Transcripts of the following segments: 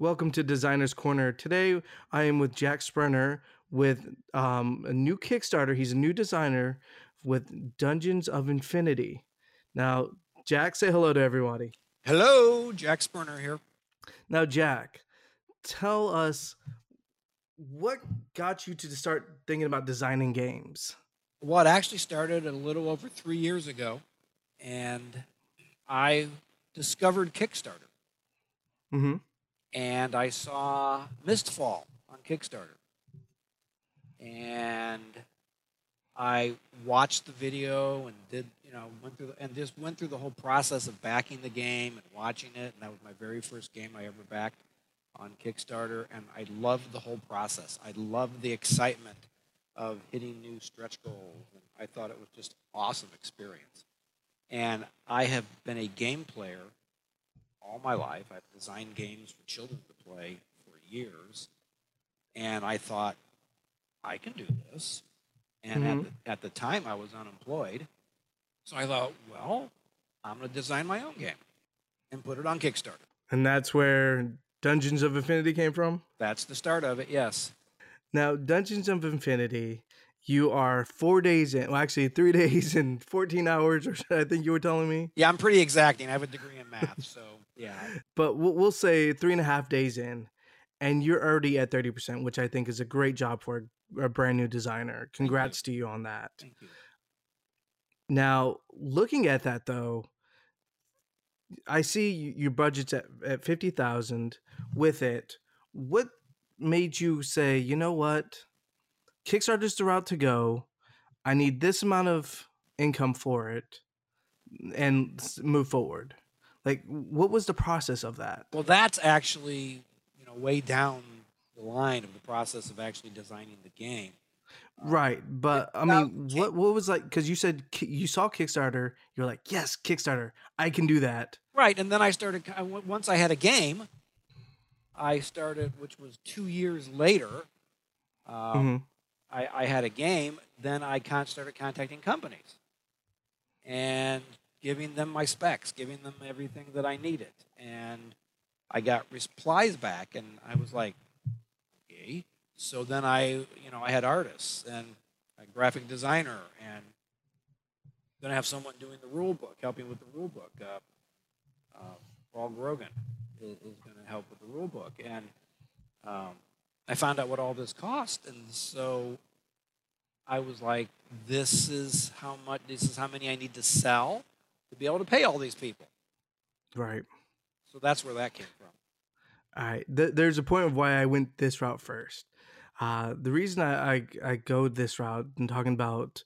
Welcome to Designer's Corner. Today I am with Jack Sprenner with um, a new Kickstarter. He's a new designer with Dungeons of Infinity. Now, Jack, say hello to everybody. Hello, Jack Spurner here. Now, Jack, tell us what got you to start thinking about designing games? Well, it actually started a little over three years ago, and I discovered Kickstarter. Mm-hmm. And I saw Mistfall on Kickstarter. And I watched the video and did, you know, went through the, and just went through the whole process of backing the game and watching it. And that was my very first game I ever backed on Kickstarter. And I loved the whole process. I loved the excitement of hitting new stretch goals. And I thought it was just awesome experience. And I have been a game player all my life. I've designed games for children to play for years. And I thought, I can do this. And Mhm. at, the, at the time, I was unemployed. So I thought, well, I'm going to design my own game and put it on Kickstarter. And that's where Dungeons of Infinity came from? That's the start of it, yes. Now, Dungeons of Infinity, you are four days in, well, actually, three days and 14 hours, or so, I think you were telling me. Yeah, I'm pretty exacting. I have a degree in math. So, yeah. But we'll, we'll say three and a half days in, and you're already at 30%, which I think is a great job for a, a brand new designer. Congrats to you on that. Thank you. Now, looking at that though, I see your budget's at, at 50,000 with it. What made you say, you know what? Kickstarter's the route to go. I need this amount of income for it and move forward. Like, what was the process of that? Well, that's actually, you know, way down the line of the process of actually designing the game. Right, but I mean, Ki- what what was like? Because you said you saw Kickstarter, you're like, yes, Kickstarter, I can do that. Right, and then I started. Once I had a game, I started, which was two years later. Um, Mhm. I, I had a game. Then I con- started contacting companies and giving them my specs, giving them everything that I needed, and I got replies back, and I was like, okay. So then I, you know, I had artists and a graphic designer, and then I have someone doing the rule book, helping with the rule book. Uh, uh, Paul Grogan is, is going to help with the rule book, and um, I found out what all this cost, and so I was like, "This is how much. This is how many I need to sell to be able to pay all these people." Right. So that's where that came from. All right. Th- there's a point of why I went this route first. Uh, the reason I, I I go this route and talking about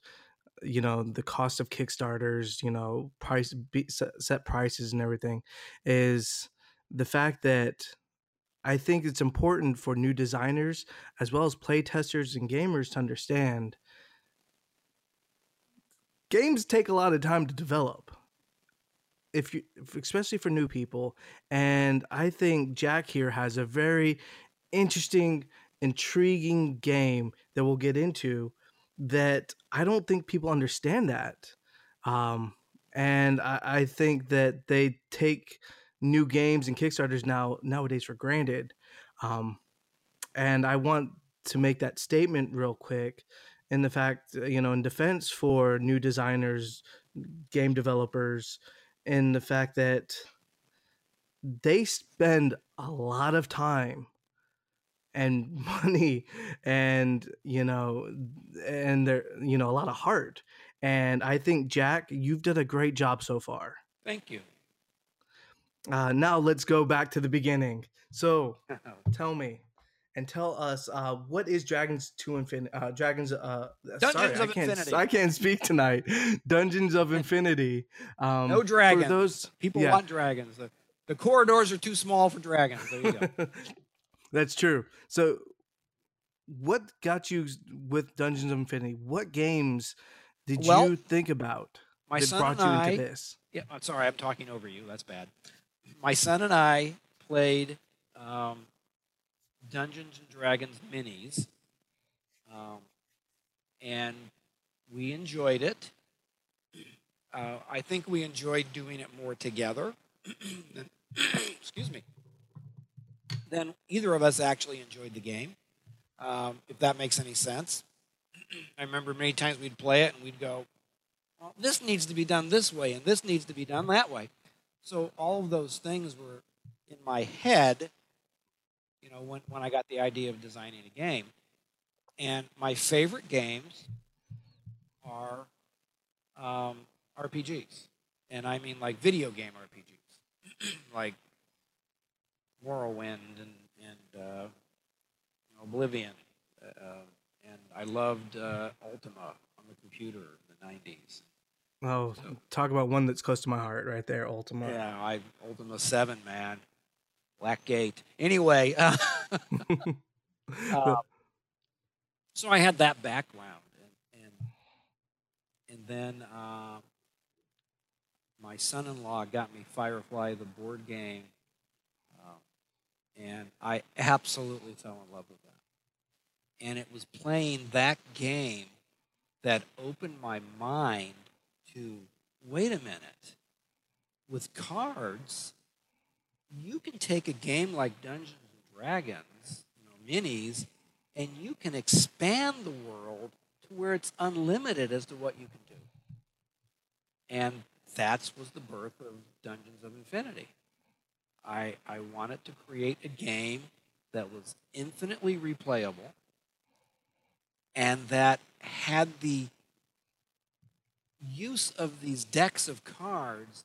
you know the cost of Kickstarters, you know price be, set, set prices and everything, is the fact that I think it's important for new designers as well as play testers and gamers to understand games take a lot of time to develop if you especially for new people and i think jack here has a very interesting intriguing game that we'll get into that i don't think people understand that um and i, I think that they take new games and kickstarters now nowadays for granted um and i want to make that statement real quick in the fact you know in defense for new designers game developers in the fact that they spend a lot of time and money and you know and they're you know a lot of heart. And i think jack you've done a great job so far. Thank you. uh, now let's go back to the beginning. So tell me and tell us uh, what is dragons to infinity uh, dragons uh, Dungeons sorry, of I can't, Infinity. i can't speak tonight dungeons of infinity um, No dragons. those People yeah. want dragons. The, the corridors are too small for dragons. There you go. That's true. So, what got you with Dungeons of Infinity? What games did Well, you think about My that son brought and you I. into this? Yeah, I'm sorry, I'm talking over you. That's bad. My son and I played um, Dungeons and Dragons minis, um, and we enjoyed it. Uh, I think we enjoyed doing it more together. than, excuse me. then either of us actually enjoyed the game, um, if that makes any sense. I remember many times we'd play it and we'd go, well, this needs to be done this way and this needs to be done that way. So all of those things were in my head, you know, when, when I got the idea of designing a game. And my favorite games are um, RPGs. And I mean like video game RPGs, like Morrowind and, and uh, Oblivion. Uh, and I loved uh, Ultima on the computer in the 90s. Oh, so, talk about one that's close to my heart right there, Ultima. Yeah, I Ultima 7, man. Blackgate. Anyway, uh, uh, so I had that background. And, and, and then uh, my son in law got me Firefly, the board game. Um, and I absolutely fell in love with that and it was playing that game that opened my mind to wait a minute with cards you can take a game like dungeons and dragons you know, minis and you can expand the world to where it's unlimited as to what you can do. And that was the birth of dungeons of infinity. I, I wanted to create a game that was infinitely replayable and that had the use of these decks of cards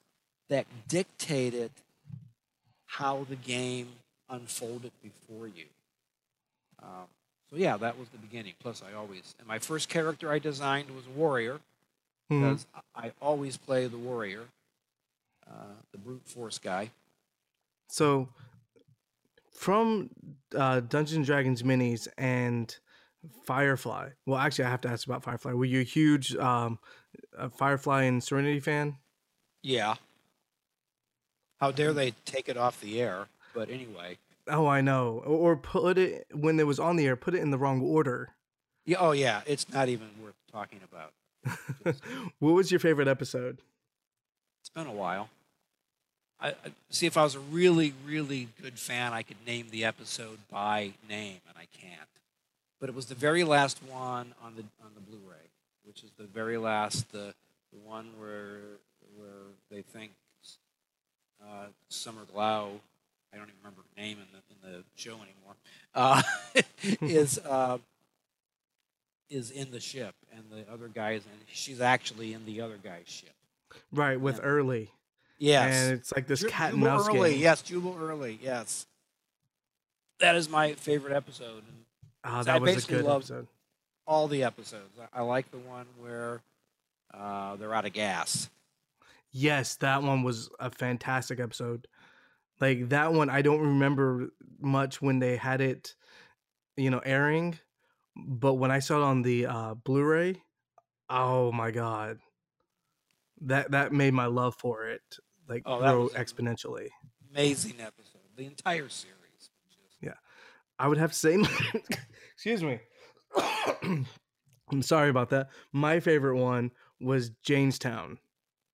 that dictated how the game unfolded before you. Um, so yeah, that was the beginning. Plus, I always and my first character I designed was a warrior mm-hmm. because I always play the warrior, uh, the brute force guy. So, from uh, Dungeons Dragons minis and Firefly. Well, actually, I have to ask about Firefly. Were you a huge um, a Firefly and Serenity fan? Yeah. How dare they take it off the air? But anyway. Oh, I know. Or put it when it was on the air. Put it in the wrong order. Yeah. Oh, yeah. It's not even worth talking about. what was your favorite episode? It's been a while. I, I, see if I was a really, really good fan, I could name the episode by name, and I can't but it was the very last one on the on the Blu-ray, which is the very last the the one where where they think uh, Summer Glau, I don't even remember her name in the in the show anymore, uh, is uh, is in the ship, and the other guy is, and she's actually in the other guy's ship. Right with and, Early. Yes, and it's like this Ju- cat and mouse Early, game. Yes, Jubal Early. Yes, that is my favorite episode. And Oh, that I was a good episode. All the episodes. I, I like the one where uh, they're out of gas. Yes, that one was a fantastic episode. Like that one, I don't remember much when they had it, you know, airing, but when I saw it on the uh, Blu-ray, oh my god, that that made my love for it like oh, grow exponentially. Amazing episode, the entire series. Yeah, I would have to say Excuse me. I'm sorry about that. My favorite one was Jaynestown.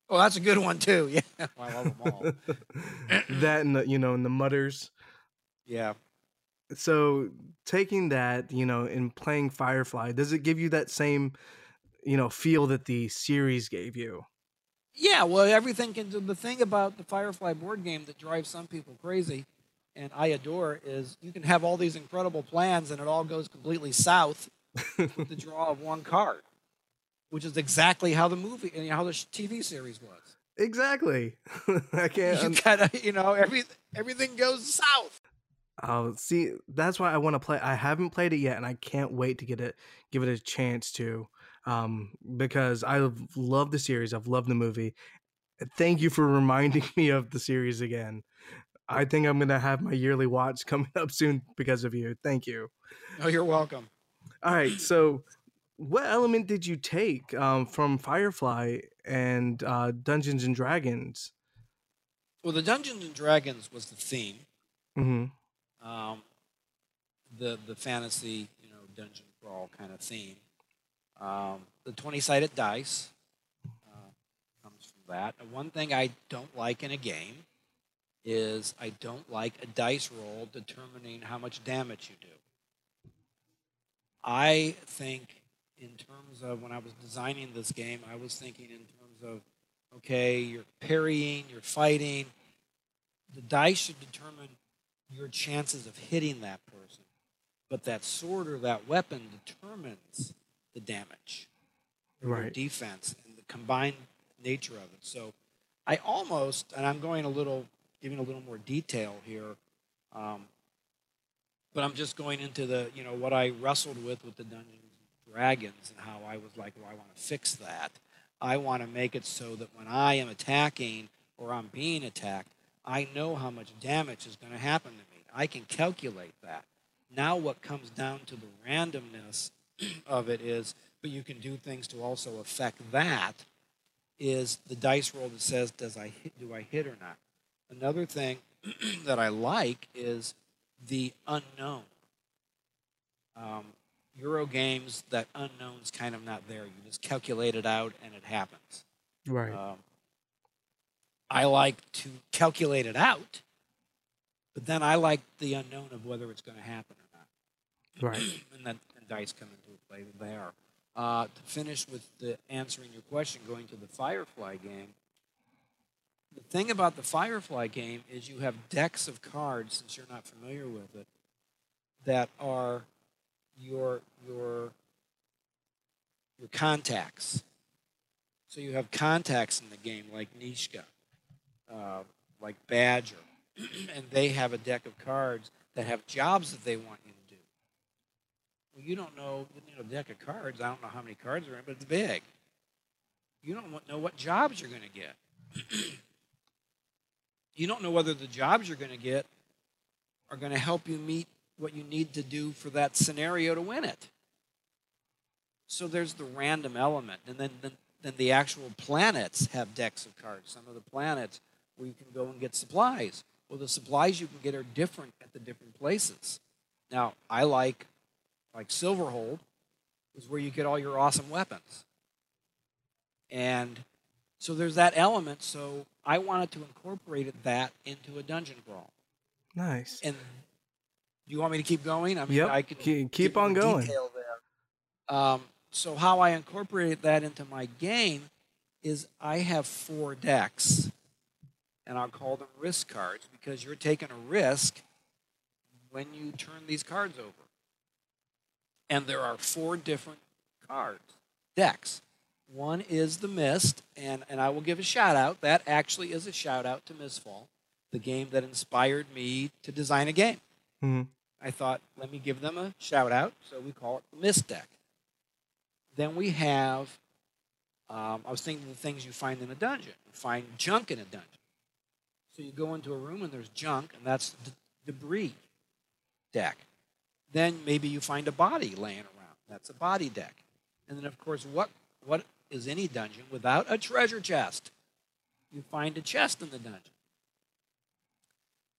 Oh, that's a good one too. Yeah, oh, I love them all. that and the, you know, in the Mudders. Yeah. So taking that, you know, and playing Firefly, does it give you that same, you know, feel that the series gave you? Yeah, well, everything can. The thing about the Firefly board game that drives some people crazy and I adore is you can have all these incredible plans and it all goes completely south with the draw of one card, which is exactly how the movie and how the TV series was. Exactly. I can't. You gotta, you know, every everything goes south. Oh, see, that's why I want to play. I haven't played it yet, and I can't wait to get it, give it a chance to, um, because I love the series. I've loved the movie. Thank you for reminding me of the series again. I think I'm gonna have my yearly watch coming up soon because of you. Thank you. Oh, you're welcome. All right. So, what element did you take um, from Firefly and uh, Dungeons and Dragons? Well, the Dungeons and Dragons was the theme. Mm-hmm. Um, the the fantasy, you know, dungeon crawl kind of theme. Um, the twenty sided dice uh, comes from that. one thing I don't like in a game is I don't like a dice roll determining how much damage you do. I think in terms of when I was designing this game, I was thinking in terms of okay, you're parrying, you're fighting. The dice should determine your chances of hitting that person, but that sword or that weapon determines the damage, Right. defense, and the combined nature of it. So, I almost, and I'm going a little, giving a little more detail here, um, but I'm just going into the, you know, what I wrestled with with the Dungeons and Dragons and how I was like, well, I want to fix that. I want to make it so that when I am attacking or I'm being attacked, I know how much damage is going to happen to me. I can calculate that. Now, what comes down to the randomness of it is, but you can do things to also affect that. Is the dice roll that says, "Does I hit, do I hit or not?" Another thing that I like is the unknown. Um, Euro games, that unknown's kind of not there. You just calculate it out and it happens. Right. Um, I like to calculate it out, but then I like the unknown of whether it's going to happen or not. right. and then and dice come into play there. Uh, to finish with the answering your question, going to the Firefly game. The thing about the Firefly game is you have decks of cards, since you're not familiar with it, that are your your your contacts. So you have contacts in the game like Niska, uh, like Badger, and they have a deck of cards that have jobs that they want you to do. Well, you don't know, you know, deck of cards. I don't know how many cards are in, it, but it's big. You don't know what jobs you're going to get. you don't know whether the jobs you're going to get are going to help you meet what you need to do for that scenario to win it. So there's the random element, and then then, then the actual planets have decks of cards. Some of the planets where you can go and get supplies. Well, the supplies you can get are different at the different places. Now, I like like Silverhold is where you get all your awesome weapons. And so there's that element. So I wanted to incorporate that into a dungeon crawl. Nice. And do you want me to keep going? I mean, Yep. I could Keep, keep on going. Um, so how I incorporated that into my game is I have four decks, and I'll call them risk cards because you're taking a risk when you turn these cards over. And there are four different cards, decks. One is the Mist, and, and I will give a shout out. That actually is a shout out to Mistfall, the game that inspired me to design a game. Mhm. I thought, let me give them a shout out, so we call it the Mist deck. Then we have, um, I was thinking of the things you find in a dungeon. You find junk in a dungeon. So you go into a room and there's junk, and that's d- debris deck. Then maybe you find a body laying around. That's a body deck. And then, of course, what, what is any dungeon without a treasure chest? You find a chest in the dungeon.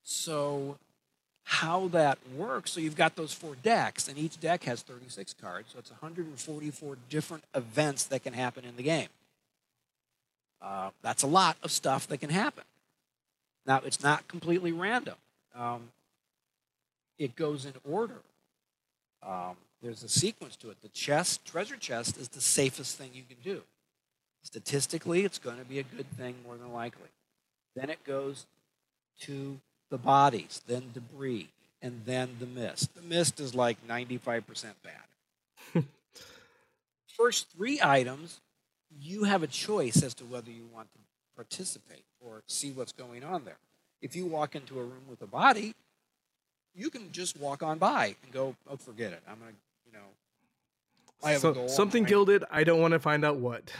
So, how that works, so you've got those four decks, and each deck has 36 cards, so it's 144 different events that can happen in the game. Uh, that's a lot of stuff that can happen. Now, it's not completely random. Um, it goes in order. Um, there's a sequence to it. The chest, treasure chest, is the safest thing you can do. Statistically, it's going to be a good thing more than likely. Then it goes to the bodies, then debris, and then the mist. The mist is like 95% bad. First three items, you have a choice as to whether you want to participate or see what's going on there. If you walk into a room with a body, you can just walk on by and go, oh, forget it. I'm going to, you know, I have So- a goal. something I- gilded. I don't want to find out what.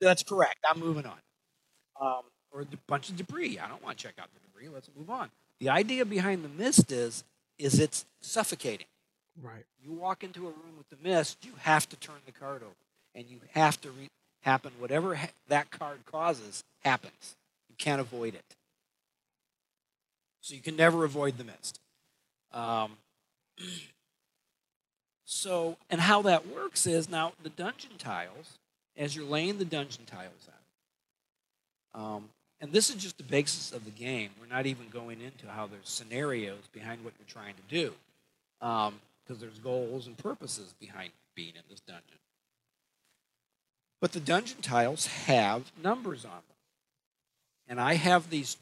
That's correct. I'm moving on. Um, or a bunch of debris. I don't want to check out the debris. Let's move on. The idea behind the mist is, is it's suffocating. right. You walk into a room with the mist, you have to turn the card over, and you have to re- happen. Whatever ha- that card causes happens. You can't avoid it. So you can never avoid the mist. Um, so, and how that works is now the dungeon tiles, as you're laying the dungeon tiles out, um, and this is just the basis of the game. We're not even going into how there's scenarios behind what you're trying to do, um, because there's goals and purposes behind being in this dungeon. But the dungeon tiles have numbers on them, and I have these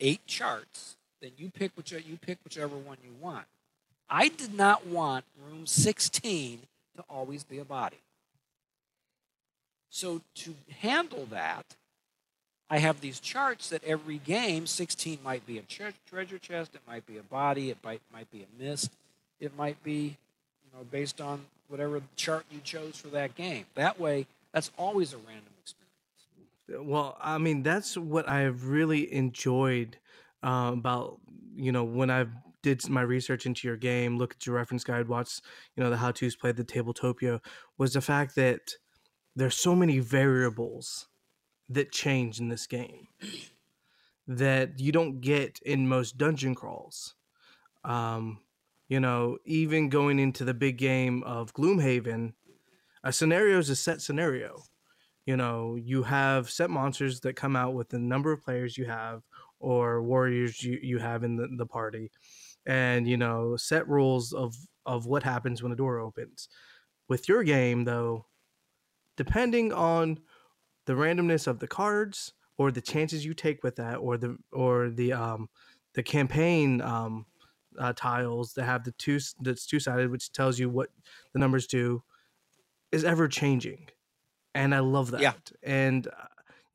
eight charts. Then you pick which you pick whichever one you want. I did not want room 16 to always be a body. So to handle that, I have these charts that every game, 16 might be a tre- treasure chest, it might be a body, it might, might be a mist, it might be, you know, based on whatever chart you chose for that game. That way, that's always a random experience. Well, I mean, that's what I've really enjoyed uh, about you know when I've did my research into your game, look at your reference guide, watch you know the how tos, play the Tabletopia, was the fact that there's so many variables that change in this game that you don't get in most dungeon crawls. Um, you know, even going into the big game of Gloomhaven, a scenario is a set scenario. You know, you have set monsters that come out with the number of players you have or warriors you, you have in the, the party and you know set rules of of what happens when a door opens with your game though depending on the randomness of the cards or the chances you take with that or the or the um the campaign um uh, tiles that have the two that's two sided which tells you what the numbers do is ever changing and i love that Yeah. and uh,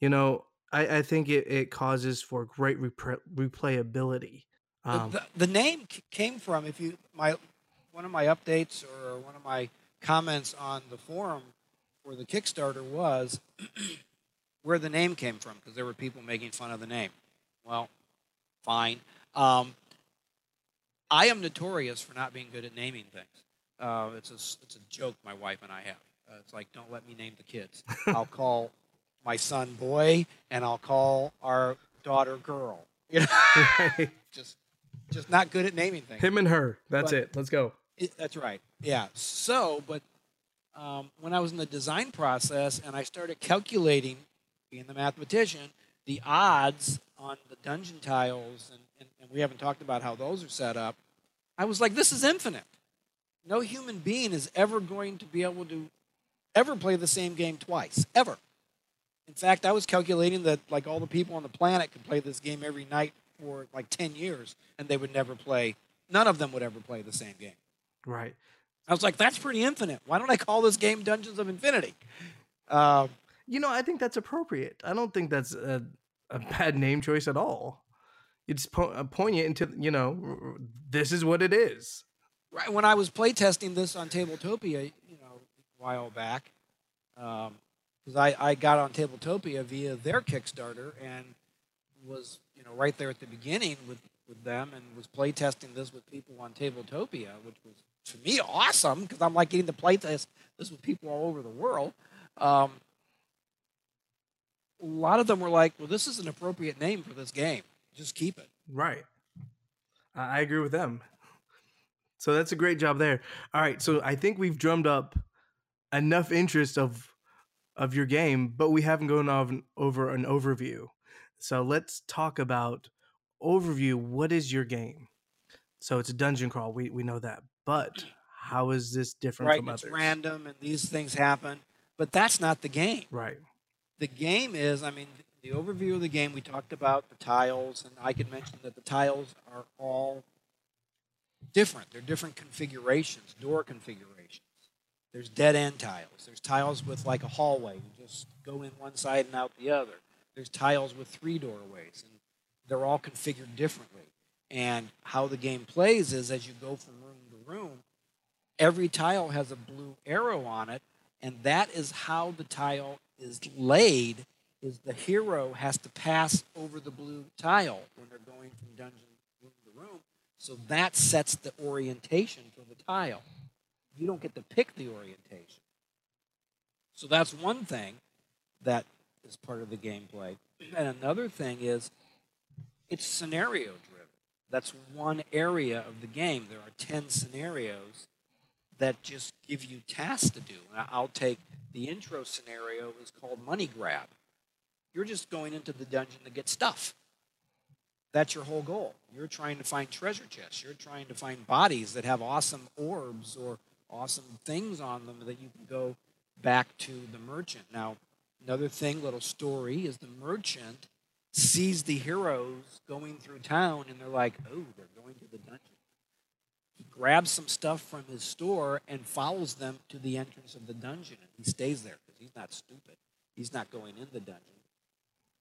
you know i i think it, it causes for great repre- replayability The- um, the, the name c- came from if you my one of my updates or one of my comments on the forum for the Kickstarter was where the name came from because there were people making fun of the name. Well, fine. Um, I am notorious for not being good at naming things. Uh, it's a it's a joke my wife and I have. Uh, it's like don't let me name the kids. I'll call my son boy and I'll call our daughter girl. You know, just just not good at naming things. him and her that's But- it let's go It, that's right. Yeah. So, but um, when I was in the design process and I started calculating, being the mathematician, the odds on the dungeon tiles, and, and, and we haven't talked about how those are set up, I was like, this is infinite. No human being is ever going to be able to ever play the same game twice, ever. In fact, I was calculating that like all the people on the planet could play this game every night for like 10 years, and they would never play, none of them would ever play the same game. right I was like, that's pretty infinite. Why don't I call this game Dungeons of Infinity? Um, you know i think that's appropriate i don't think that's a, a bad name choice at all It's po- uh, point it into you know this is what it is right when I was playtesting this on Tabletopia, you know, a while back, because I, I got on Tabletopia via their Kickstarter and was, you know, right there at the beginning with, with them and was playtesting this with people on Tabletopia, which was, to me, awesome because I'm like getting to playtest this this with people all over the world. Um, a lot of them were like, well, this is an appropriate name for this game. Just keep it. right. I agree with them. So that's a great job there. All right so i think we've drummed up enough interest of of your game but we haven't gone over, over an overview. So let's talk about overview. What is your game? So it's a dungeon crawl. We, we know that but how is this different right? from It's others random and these things happen, but that's not the game. right The game is, I mean, the overview of the game. We talked about the tiles, and I could mention that the tiles are all different. They're different configurations, door configurations. There's dead end tiles. There's tiles with like a hallway. You just go in one side and out the other. There's tiles with three doorways, and they're all configured differently. And how the game plays is as you go from room every tile has a blue arrow on it, and that is how the tile is laid. Is the hero has to pass over the blue tile when they're going from dungeon room to room. So that sets the orientation for the tile. You don't get to pick the orientation. So that's one thing that is part of the gameplay. And another thing is it's scenario driven. That's one area of the game. There are 10 scenarios that just give you tasks to do. I'll take the intro scenario is called money grab. You're just going into the dungeon to get stuff. That's your whole goal. You're trying to find treasure chests. You're trying to find bodies that have awesome orbs or awesome things on them that you can go back to the merchant. Now, another thing, little story, is the merchant sees the heroes going through town and they're like, oh, they're going to the dungeon. He grabs some stuff from his store and follows them to the entrance of the dungeon. And he stays there because he's not stupid. He's not going in the dungeon.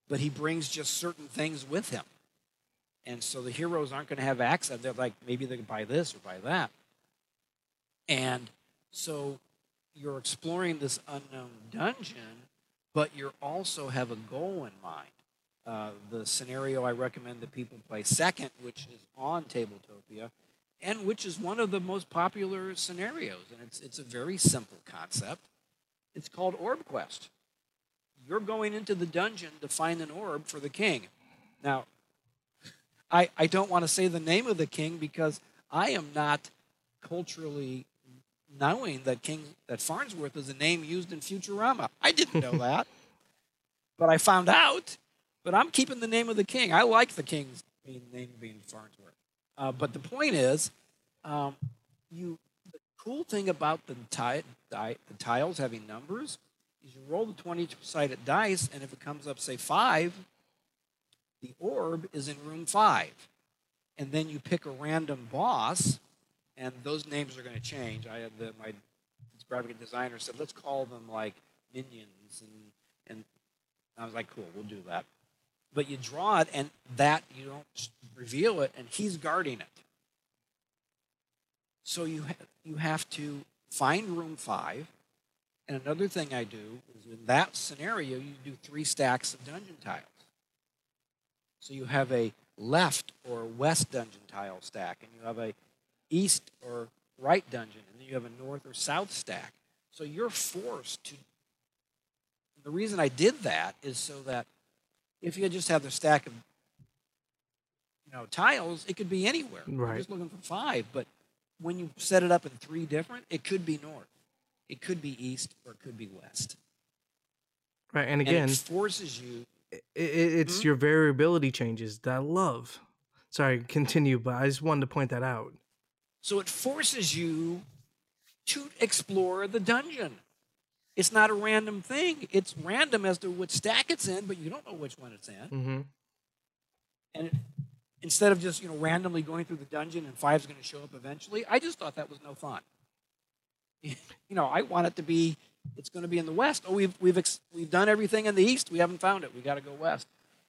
But he brings just certain things with him. And so the heroes aren't going to have access. They're like, maybe they can buy this or buy that. And so you're exploring this unknown dungeon, but you also have a goal in mind. Uh, the scenario I recommend that people play second, which is on Tabletopia, and which is one of the most popular scenarios. And it's, it's a very simple concept. It's called Orb Quest. You're going into the dungeon to find an orb for the king. Now, I, I don't want to say the name of the king because I am not culturally knowing that King that Farnsworth is a name used in Futurama. I didn't know that, but I found out. But I'm keeping the name of the king. I like the king's name being Farnsworth. Uh, but the point is, um, you the cool thing about the, ti- the tiles having numbers is you roll the 20 sided dice, and if it comes up, say, five, the orb is in room five. And then you pick a random boss, and those names are going to change. I had the, my graphic designer said, let's call them like minions. And, and I was like, cool, we'll do that. But you draw it, and that you don't reveal it, and he's guarding it. So you, ha- you have to find room five. And another thing I do is in that scenario, you do three stacks of dungeon tiles. So you have a left or west dungeon tile stack, and you have a east or right dungeon, and then you have a north or south stack. So you're forced to. The reason I did that is so that if you just have the stack of you know tiles, it could be anywhere. Right. You're just looking for five, but when you set it up in three different, it could be north, it could be east, or it could be west. Right, and And again, it forces you i i- it's Mhm. your variability changes that I love. Sorry, continue, but I just wanted to point that out. So it forces you to explore the dungeon. It's not a random thing. It's random as to which stack it's in, but you don't know which one it's in. hmm And it, instead of just you know randomly going through the dungeon and five's going to show up eventually, I just thought that was no fun. you know, I want it to be. It's going to be in the west. Oh, we've we've ex, we've done everything in the east. We haven't found it. We got to go west.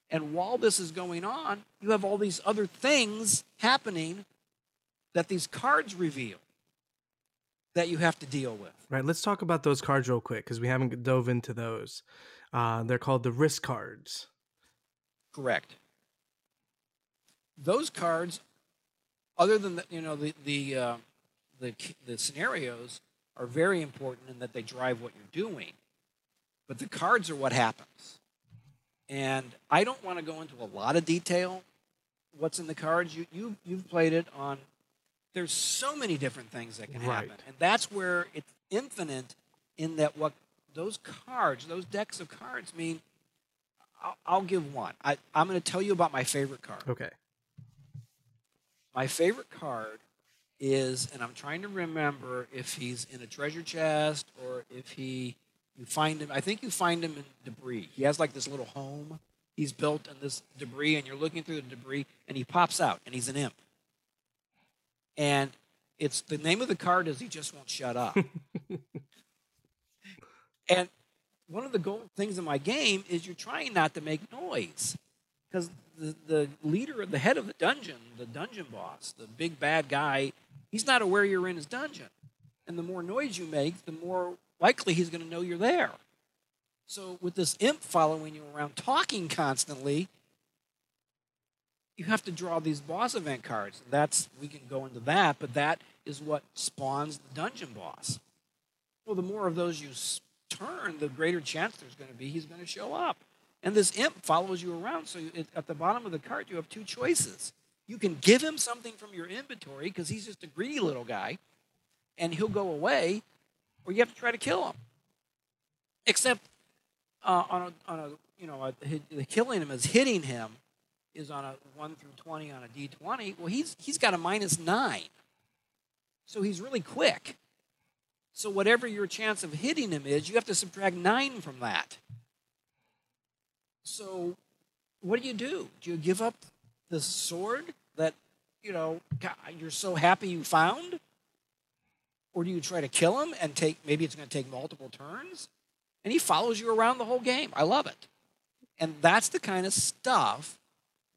And while this is going on, you have all these other things happening that these cards reveal that you have to deal with. Right, let's talk about those cards real quick because we haven't dove into those. Uh, they're called the risk cards. Correct. Those cards, other than the, you know the the uh, the the scenarios, are very important in that they drive what you're doing. But the cards are what happens. And I don't want to go into a lot of detail. What's in the cards? You you you've played it on. There's so many different things that can happen, and that's where it's infinite. In that, what those cards, those decks of cards mean I'll, I'll give one. I, I'm going to tell you about my favorite card. Okay. My favorite card is, and I'm trying to remember if he's in a treasure chest or if he, you find him. I think you find him in debris. He has like this little home he's built in this debris, and you're looking through the debris, and he pops out, and he's an imp. And it's the name of the card is he just won't shut up. and one of the goal things in my game is you're trying not to make noise because the, the leader the head of the dungeon the dungeon boss the big bad guy he's not aware you're in his dungeon and the more noise you make the more likely he's going to know you're there so with this imp following you around talking constantly you have to draw these boss event cards that's we can go into that but that is what spawns the dungeon boss well the more of those you turn the greater chance there's going to be he's going to show up and this imp follows you around. So you- at the bottom of the cart, you have two choices. You can give him something from your inventory because he's just a greedy little guy, and he'll go away, or you have to try to kill him. Except uh, on a, on a you know a, the killing him is hitting him is on a one through twenty on a D twenty. Well, he's he's got a minus nine, so he's really quick. So whatever your chance of hitting him is, you have to subtract nine from that. So what do you do? Do you give up the sword that you know God, you're so happy you found? Or do you try to kill him and take maybe it's going to take multiple turns? And he follows you around the whole game. I love it. And that's the kind of stuff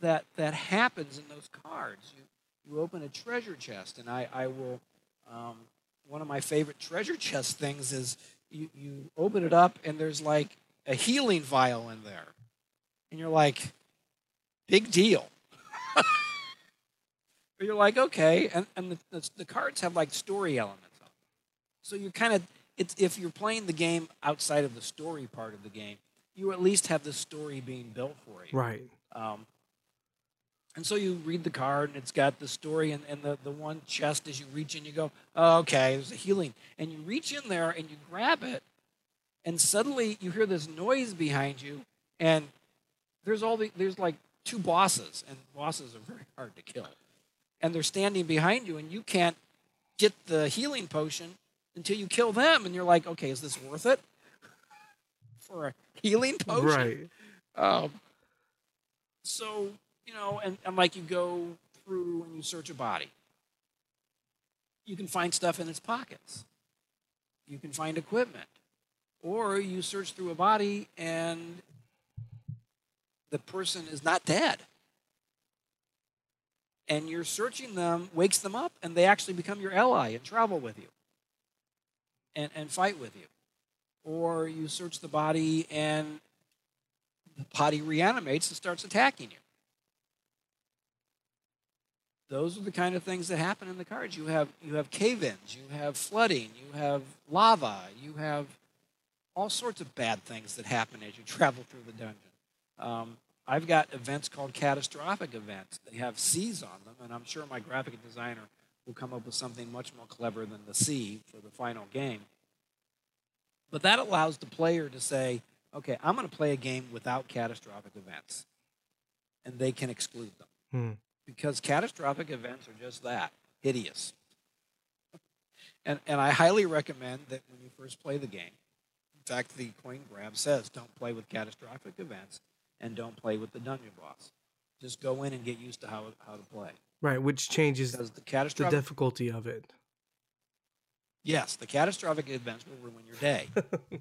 that that happens in those cards. You you open a treasure chest, and I I will. Um, one of my favorite treasure chest things is you you open it up and there's like a healing vial in there, and you're like, big deal. but you're like, okay, and and the, the, the cards have like story elements. On them. So you're kind of it's if you're playing the game outside of the story part of the game, you at least have the story being built for you. Right. Um, and so you read the card, and it's got the story, and, and the, the one chest as you reach in, you go, oh, okay, there's a healing. And you reach in there and you grab it, and suddenly you hear this noise behind you, and there's all the, there's like two bosses, and bosses are very hard to kill. And they're standing behind you, and you can't get the healing potion until you kill them, and you're like, okay, is this worth it for a healing potion? Right. Um, so you know, and, and like you go through and you search a body, you can find stuff in its pockets. You can find equipment, or you search through a body and the person is not dead. And you're searching them wakes them up, and they actually become your ally and travel with you and, and fight with you. Or you search the body and the body reanimates and starts attacking you. Those are the kind of things that happen in the cards. You have you have cave-ins, you have flooding, you have lava, you have all sorts of bad things that happen as you travel through the dungeon. Um, I've got events called catastrophic events. They have C's on them, and I'm sure my graphic designer will come up with something much more clever than the C for the final game. But that allows the player to say, okay, I'm going to play a game without catastrophic events. And they can exclude them. Hmm. Because catastrophic events are just that hideous. And, and I highly recommend that when you first play the game, in fact, the coin grab says don't play with catastrophic events and don't play with the dungeon boss. Just go in and get used to how, how to play. Right, which changes Because the the difficulty of it. Yes, the catastrophic events will ruin your day.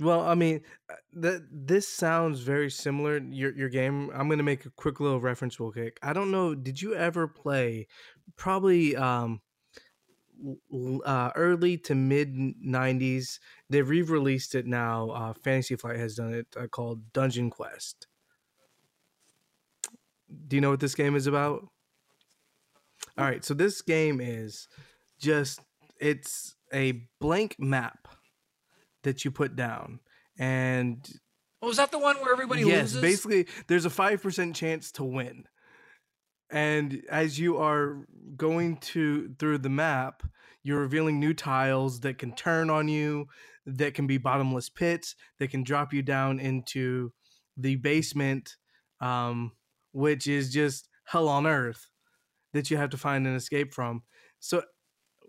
Well, I mean, uh, that this sounds very similar. Your your game. I'm gonna make a quick little reference real quick. I don't know. Did you ever play? Probably um, uh, early to mid '90s. They've re-released it now. Uh, Fantasy Flight has done it. Uh, called Dungeon Quest. Do you know what this game is about? All right. So this game is just it's a blank map that you put down. And oh, is that the one where everybody yes loses? basically there's a 5% chance to win. And as you are going to through the map you're revealing new tiles that can turn on you that can be bottomless pits that can drop you down into the basement um, which is just hell on earth that you have to find an escape from. So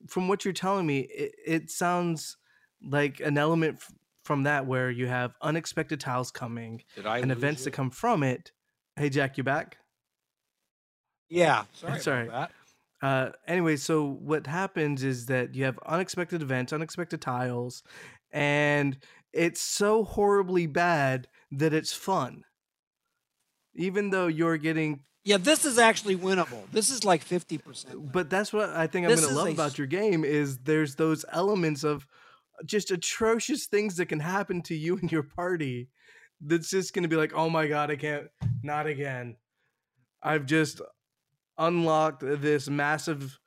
from what you're telling me it, it sounds like an element f- from that where you have unexpected tiles coming Did I and lose events you? that come from it. Hey, Jack, you back? Yeah, sorry That's about that. Uh, anyway, so what happens is that you have unexpected events, unexpected tiles, and it's so horribly bad that it's fun. Even though you're getting, Yeah, this is actually winnable. This is like fifty percent. but that's what I think I'm This going to love a about your game is there's those elements of just atrocious things that can happen to you and your party. That's just going to be like, oh my god, I can't, not again. I've just unlocked this massive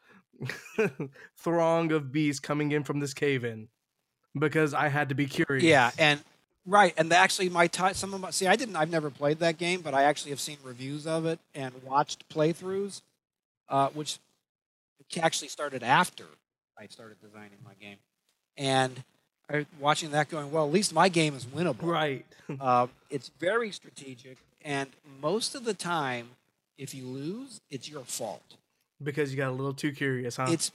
throng of beasts coming in from this cave in because I had to be curious. Yeah, and right, and actually, my ti some of my see, I didn't, I've never played that game, but I actually have seen reviews of it and watched playthroughs, uh, which actually started after I started designing my game, and I watching that going, well, at least my game is winnable. Right. Uh, it's very strategic, and most of the time, if you lose, it's your fault. because you got a little too curious, huh? It's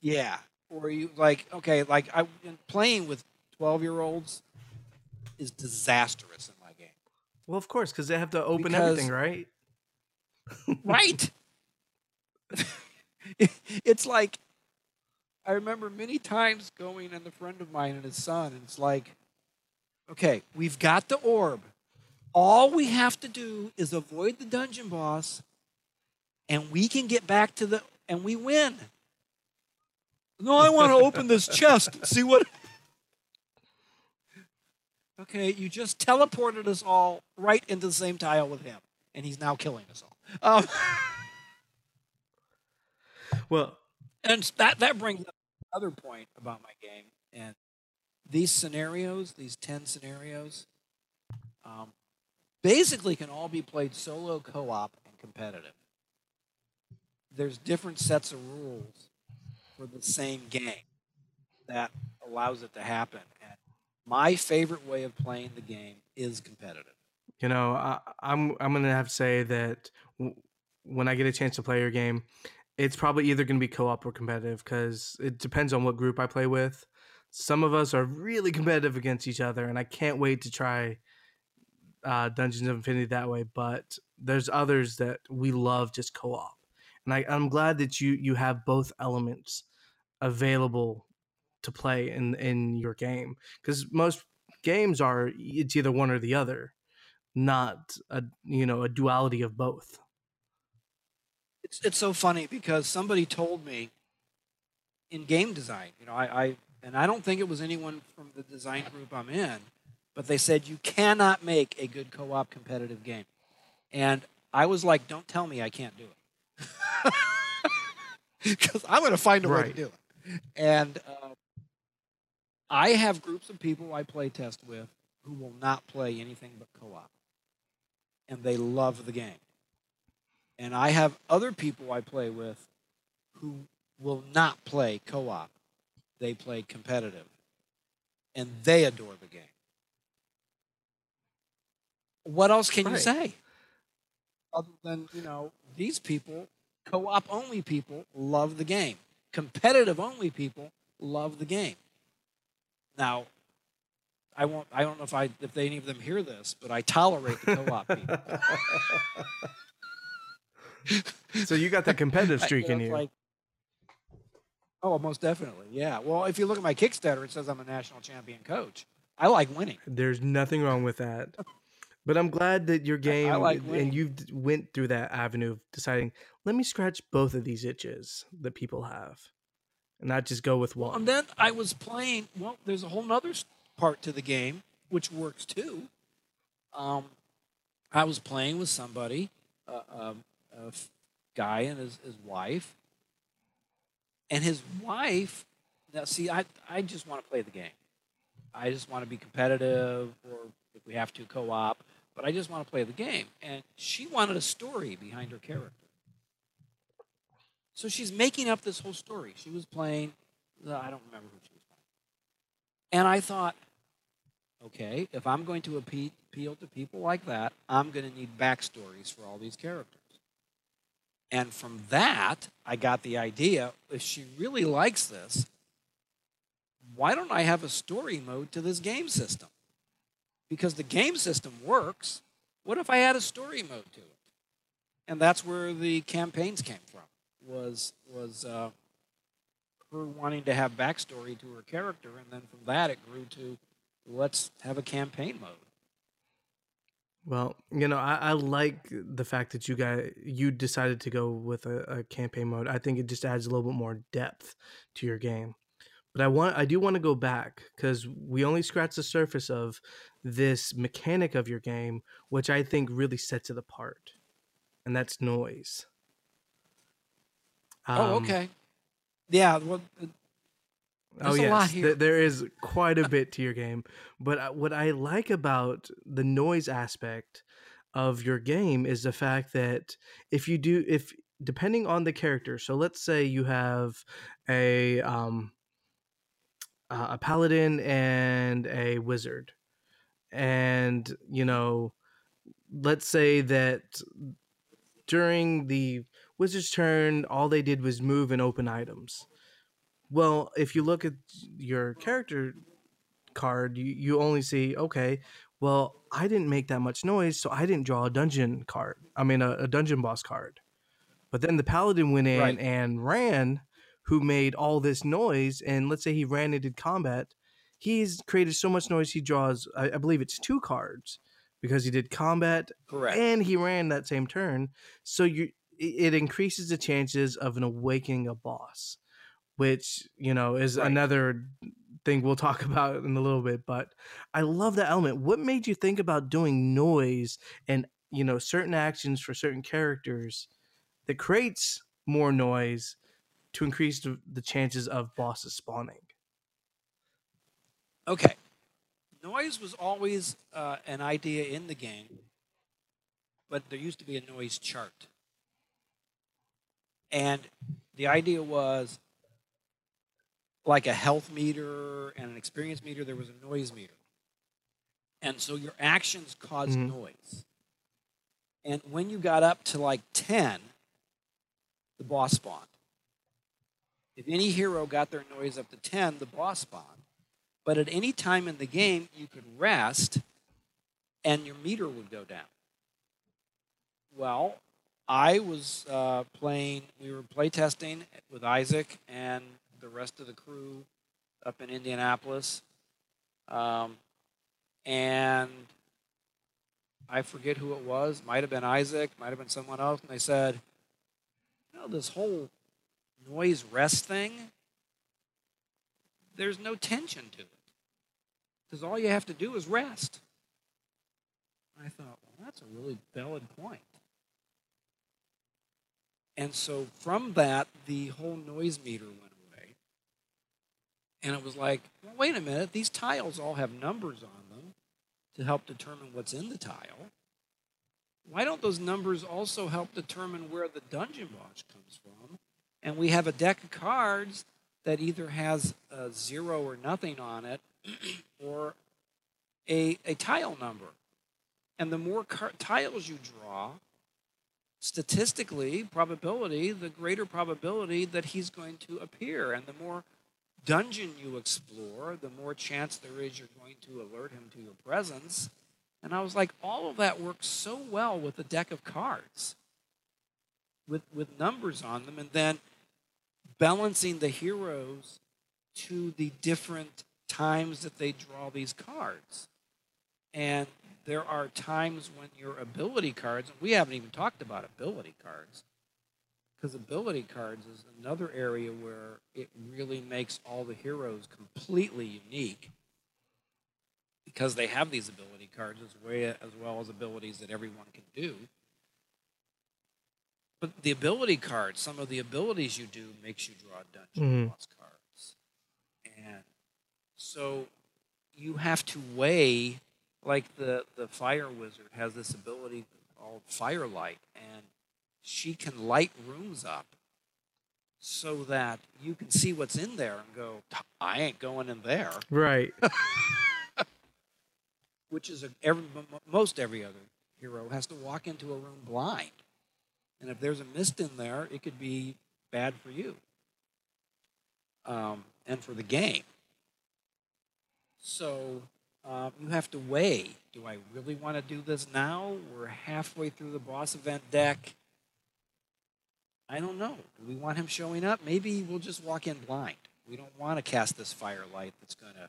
yeah, or you like okay, like I playing with twelve year olds is disastrous in my game. well, of course, because they have to open Because- everything, right? Right. it's like I remember many times going and a friend of mine and his son, and it's like, okay, we've got the orb. All we have to do is avoid the dungeon boss, and we can get back to the and we win. No, I want to open this chest. See what Okay, you just teleported us all right into the same tile with him, and he's now killing us all. Um, Well, and that that brings up another point about my game and these scenarios these 10 scenarios um, basically can all be played solo co-op and competitive. There's different sets of rules for the same game that allows it to happen and my favorite way of playing the game is competitive. You know, I, I'm I'm gonna have to say that w- when I get a chance to play your game, it's probably either gonna be co-op or competitive because it depends on what group I play with. Some of us are really competitive against each other, and I can't wait to try uh, Dungeons of Infinity that way. But there's others that we love just co-op, and I, I'm glad that you you have both elements available to play in in your game because most games are it's either one or the other not a you know a duality of both it's it's so funny because somebody told me in game design, you know, I, I and I don't think it was anyone from the design group I'm in, but they said you cannot make a good co-op competitive game, and I was like, don't tell me I can't do it, because I'm going to find a way to do it. And uh, I have groups of people I play test with who will not play anything but co-op, and they love the game. And I have other people I play with who will not play co op, they play competitive. And they adore the game. What else can you say? Other than, you know, these people, co op only people, love the game. Competitive only people love the game. Now, I won't. I don't know if I if any of them hear this, but I tolerate the co-op people. so you got that competitive streak in you like- oh, most definitely. Yeah. Well, if you look at my Kickstarter, it says I'm a national champion coach. I like winning. there's nothing wrong with that but i'm glad that your game like and you went through that avenue of deciding let me scratch both of these itches that people have and not just go with Well, one and then I was playing. Well, there's a whole nother s- part to the game which works too. Um, I was playing with somebody, uh, um, f- guy and his, his wife, and his wife. Now, see, I I just want to play the game. I just want to be competitive, or if we have to, co-op. But I just want to play the game, and she wanted a story behind her character. So she's making up this whole story. She was playing. uh, I don't remember who she was playing. And I thought, okay, if I'm going to appe- appeal to people like that, I'm going to need backstories for all these characters. And from that, I got the idea if she really likes this, why don't I have a story mode to this game system? Because the game system works. What if I add a story mode to it? And that's where the campaigns came from. Was was uh, her wanting to have backstory to her character, and then from that it grew to let's have a campaign mode. Well, you know, I, I like the fact that you guys you decided to go with a, a campaign mode. I think it just adds a little bit more depth to your game. But I want I do want to go back because we only scratched the surface of this mechanic of your game, which I think really sets it apart, and that's noise. oh, Um, okay. Yeah. Well, Oh There's a yes, th- there is quite a bit to your game. But uh, what I like about the noise aspect of your game is the fact that if you do, if depending on the character, so let's say you have a um, uh, a paladin and a wizard, and you know, let's say that during the wizard's turn, all they did was move and open items. Well, if you look at your character card, you, you only see, okay, well, I didn't make that much noise, so I didn't draw a dungeon card. I mean, a, a dungeon boss card. But then the paladin went in Right. and ran, who made all this noise. And let's say he ran and did combat. He's created so much noise, he draws, I, I believe it's two cards because he did combat Correct. and he ran that same turn. So you it it increases the chances of an awakening a boss, which you know is Right. another thing we'll talk about in a little bit. But I love that element. What made you think about doing noise and you know certain actions for certain characters that creates more noise to increase the, the chances of bosses spawning? Okay. Noise was always uh, an idea in the game, but there used to be a noise chart. And the idea was like a health meter and an experience meter, there was a noise meter. And so your actions caused Mhm. noise. And when you got up to like 10, the boss spawned. If any hero got their noise up to 10, the boss spawned. But at any time in the game, you could rest and your meter would go down. Well, I was uh, playing, we were playtesting with Isaac and the rest of the crew up in Indianapolis. Um, and I forget who it was. Might have been Isaac, might have been someone else. And they said, you know, this whole noise rest thing, there's no tension to it. Because all you have to do is rest. I thought, well, that's a really valid point. And so from that, the whole noise meter went. And it was like, well, wait a minute, these tiles all have numbers on them to help determine what's in the tile. Why don't those numbers also help determine where the dungeon boss comes from? And we have a deck of cards that either has a zero or nothing on it or a, a tile number. And the more car- tiles you draw, statistically, probability, the greater probability that he's going to appear. And the more dungeon you explore, the more chance there is you're going to alert him to your presence. And I was like, all of that works so well with a deck of cards with, with numbers on them, and then balancing the heroes to the different times that they draw these cards. And there are times when your ability cards, and we haven't even talked about ability cards, because ability cards is another area where it really makes all the heroes completely unique because they have these ability cards as, way, as well as abilities that everyone can do. But the ability cards, some of the abilities you do makes you draw dungeon Mhm. boss cards. And so you have to weigh like the the fire wizard has this ability called firelight and she can light rooms up so that you can see what's in there and go i ain't going in there. Right. which is a, every, most every other hero has to walk into a room blind. And if there's a mist in there it could be bad for you um, and for the game. So uh, you have to weigh do i really want to do this now? We're halfway through the boss event deck i don't know. Do we want him showing up? Maybe we'll just walk in blind. We don't want to cast this firelight that's going to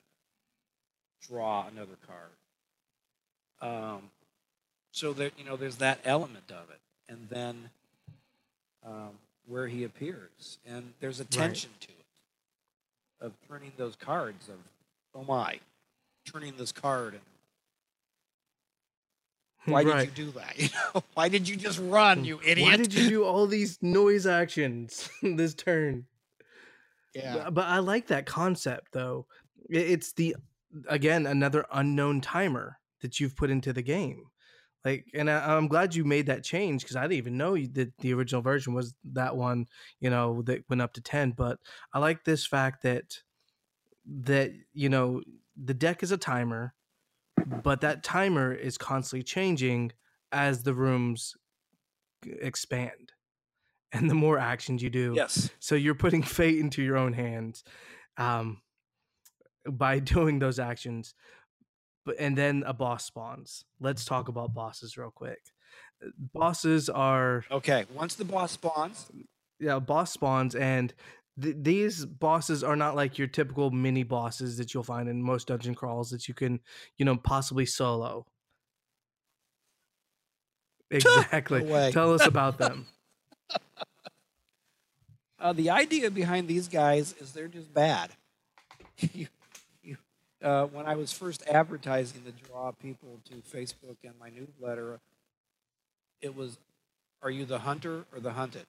draw another card. Um, so that you know there's that element of it. And then um, where he appears. And there's a Right. tension to it of turning those cards of oh my turning this card and why right. did you do that you know why did you just run you idiot Why did you do all these noise actions this turn? yeah But, but I like that concept though. It's the again another unknown timer that you've put into the game. Like, and I, I'm glad you made that change because I didn't even know that the original version was that one. You know that went up to ten. But I like this fact that that you know the deck is a timer, but that timer is constantly changing as the rooms expand and the more actions you do. Yes. So you're putting fate into your own hands um, by doing those actions. But and then a boss spawns. Let's talk about bosses real quick. Bosses are Okay. Once the boss spawns, yeah, boss spawns and th- these bosses are not like your typical mini bosses that you'll find in most dungeon crawls that you can, you know, possibly solo. Exactly. Tell us about them. Uh, the idea behind these guys is they're just bad. you, you, uh, when I was first advertising to draw people to Facebook and my newsletter, it was, "Are you the hunter or the hunted?"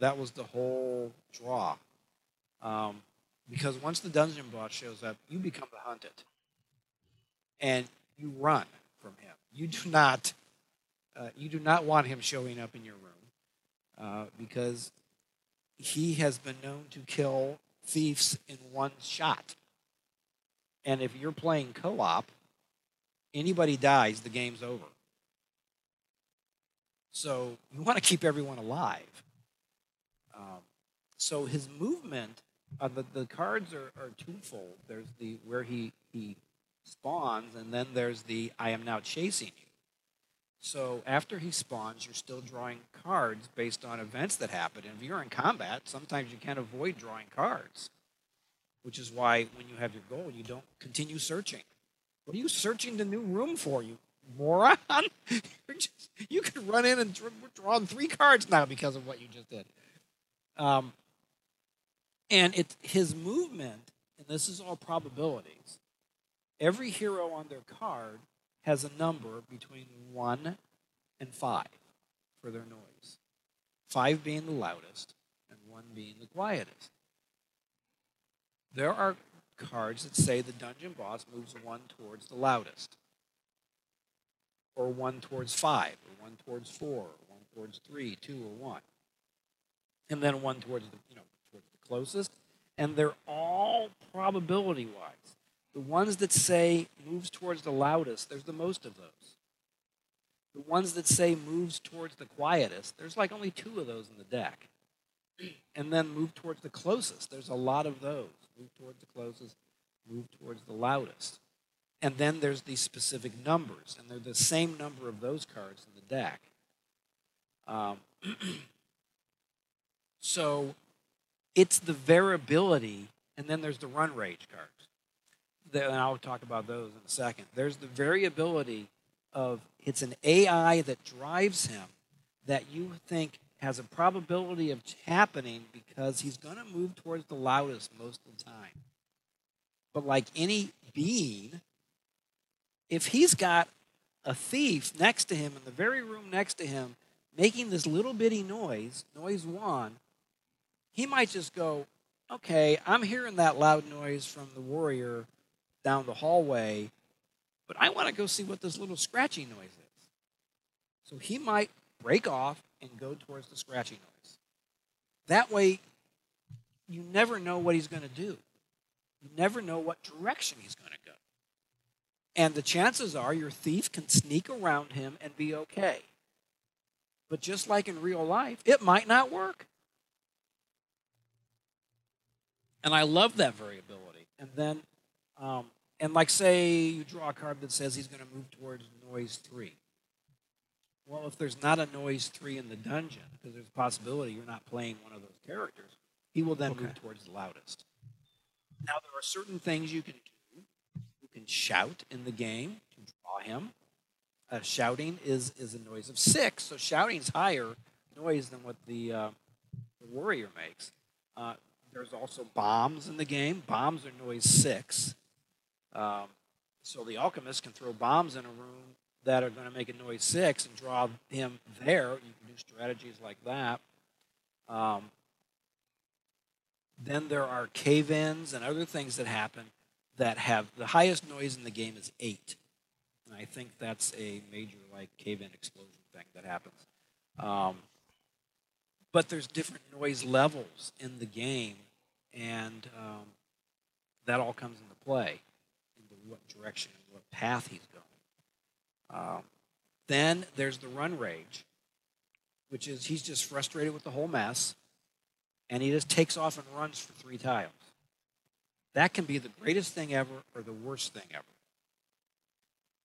That was the whole draw. Um, because once the dungeon boss shows up, you become the hunted, and you run from him. You do not, uh, you do not want him showing up in your room uh, because he has been known to kill thieves in one shot. And if you're playing co op, anybody dies, the game's over. So you want to keep everyone alive. Um, so his movement, uh, the, the cards are, are twofold. There's the where he, he spawns, and then there's the I am now chasing you. So after he spawns, you're still drawing cards based on events that happen. And if you're in combat, sometimes you can't avoid drawing cards, which is why when you have your goal, you don't continue searching. What are you searching the new room for, you moron? Just, you could run in and draw, draw three cards now because of what you just did. Um, and it his movement, and this is all probabilities. Every hero on their card has a number between 1 and 5 for their noise. 5 being the loudest and 1 being the quietest. There are cards that say the dungeon boss moves 1 towards the loudest, or 1 towards 5, or 1 towards 4, or 1 towards 3, 2, or 1. And then 1 towards the, you know, towards the closest. And they're all probability wise. The ones that say moves towards the loudest, there's the most of those. The ones that say moves towards the quietest, there's like only two of those in the deck. And then move towards the closest, there's a lot of those. Move towards the closest, move towards the loudest. And then there's these specific numbers, and they're the same number of those cards in the deck. Um, so it's the variability, and then there's the run rage cards and I'll talk about those in a second. There's the variability of it's an AI that drives him that you think has a probability of happening because he's going to move towards the loudest most of the time. But like any being, if he's got a thief next to him in the very room next to him making this little bitty noise, noise one, he might just go, okay, I'm hearing that loud noise from the warrior down the hallway, but I want to go see what this little scratchy noise is. So he might break off and go towards the scratchy noise. That way, you never know what he's going to do. You never know what direction he's going to go. And the chances are your thief can sneak around him and be okay. But just like in real life, it might not work. And I love that variability. And then um, and like, say you draw a card that says he's going to move towards noise three. Well, if there's not a noise three in the dungeon, because there's a possibility you're not playing one of those characters, he will then Okay. move towards the loudest. Now, there are certain things you can do. You can shout in the game to draw him. Uh, shouting is, is a noise of six, so shouting's higher noise than what the, uh, the warrior makes. Uh, there's also bombs in the game. Bombs are noise six. Um, so the alchemist can throw bombs in a room that are going to make a noise six and draw him there. You can do strategies like that. Um, then there are cave ins and other things that happen that have the highest noise in the game is eight. And I think that's a major like cave in explosion thing that happens. Um, but there's different noise levels in the game, and um, that all comes into play into what direction and what path he's going. Um, then there's the run rage, which is he's just frustrated with the whole mess, and he just takes off and runs for three tiles. That can be the greatest thing ever or the worst thing ever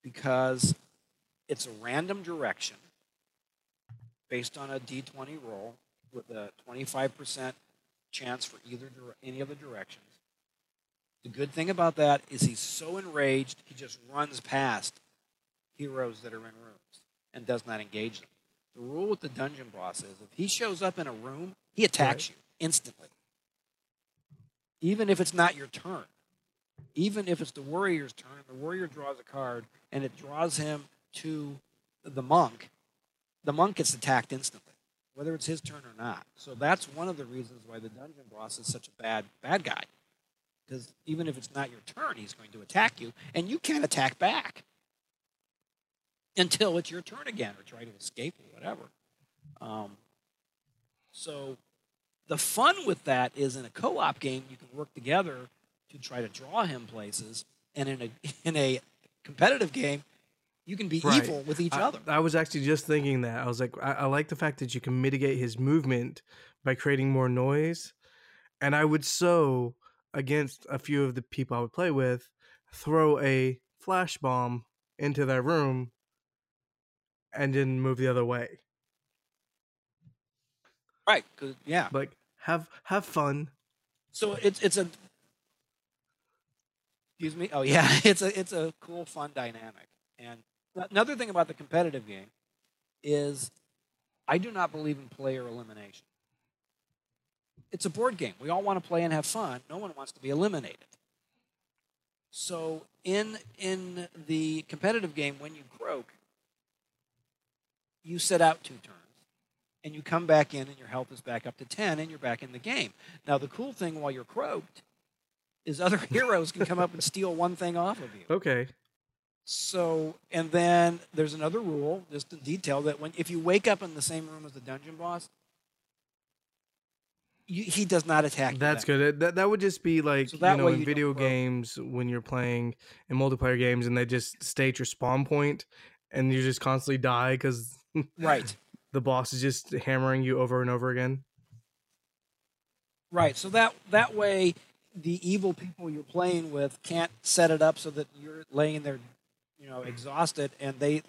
because it's a random direction based on a d20 roll with a 25% chance for either any of the directions. The good thing about that is he's so enraged he just runs past heroes that are in rooms and does not engage them. The rule with the dungeon boss is if he shows up in a room, he attacks right. you instantly. Even if it's not your turn. Even if it's the warrior's turn, the warrior draws a card and it draws him to the monk, the monk gets attacked instantly, whether it's his turn or not. So that's one of the reasons why the dungeon boss is such a bad bad guy. Because even if it's not your turn, he's going to attack you, and you can't attack back until it's your turn again, or try to escape or whatever. Um, so the fun with that is in a co-op game, you can work together to try to draw him places, and in a in a competitive game, you can be right. evil with each I, other. I was actually just thinking that. I was like, I, I like the fact that you can mitigate his movement by creating more noise, and I would so against a few of the people I would play with, throw a flash bomb into their room and then move the other way. Right. Yeah. Like have have fun. So it's it's a. Excuse me. Oh yeah, it's a it's a cool, fun dynamic. And another thing about the competitive game is, I do not believe in player elimination. It's a board game. We all want to play and have fun. No one wants to be eliminated. So in in the competitive game, when you croak, you set out two turns and you come back in and your health is back up to 10 and you're back in the game. Now, the cool thing while you're croaked is other heroes can come up and steal one thing off of you. Okay. So, and then there's another rule, just in detail, that when if you wake up in the same room as the dungeon boss, you, he does not attack. That's good. That that would just be like so you know in you video games when you're playing in multiplayer games and they just state your spawn point and you just constantly die because right the boss is just hammering you over and over again. Right. So that that way the evil people you're playing with can't set it up so that you're laying there, you know, exhausted and they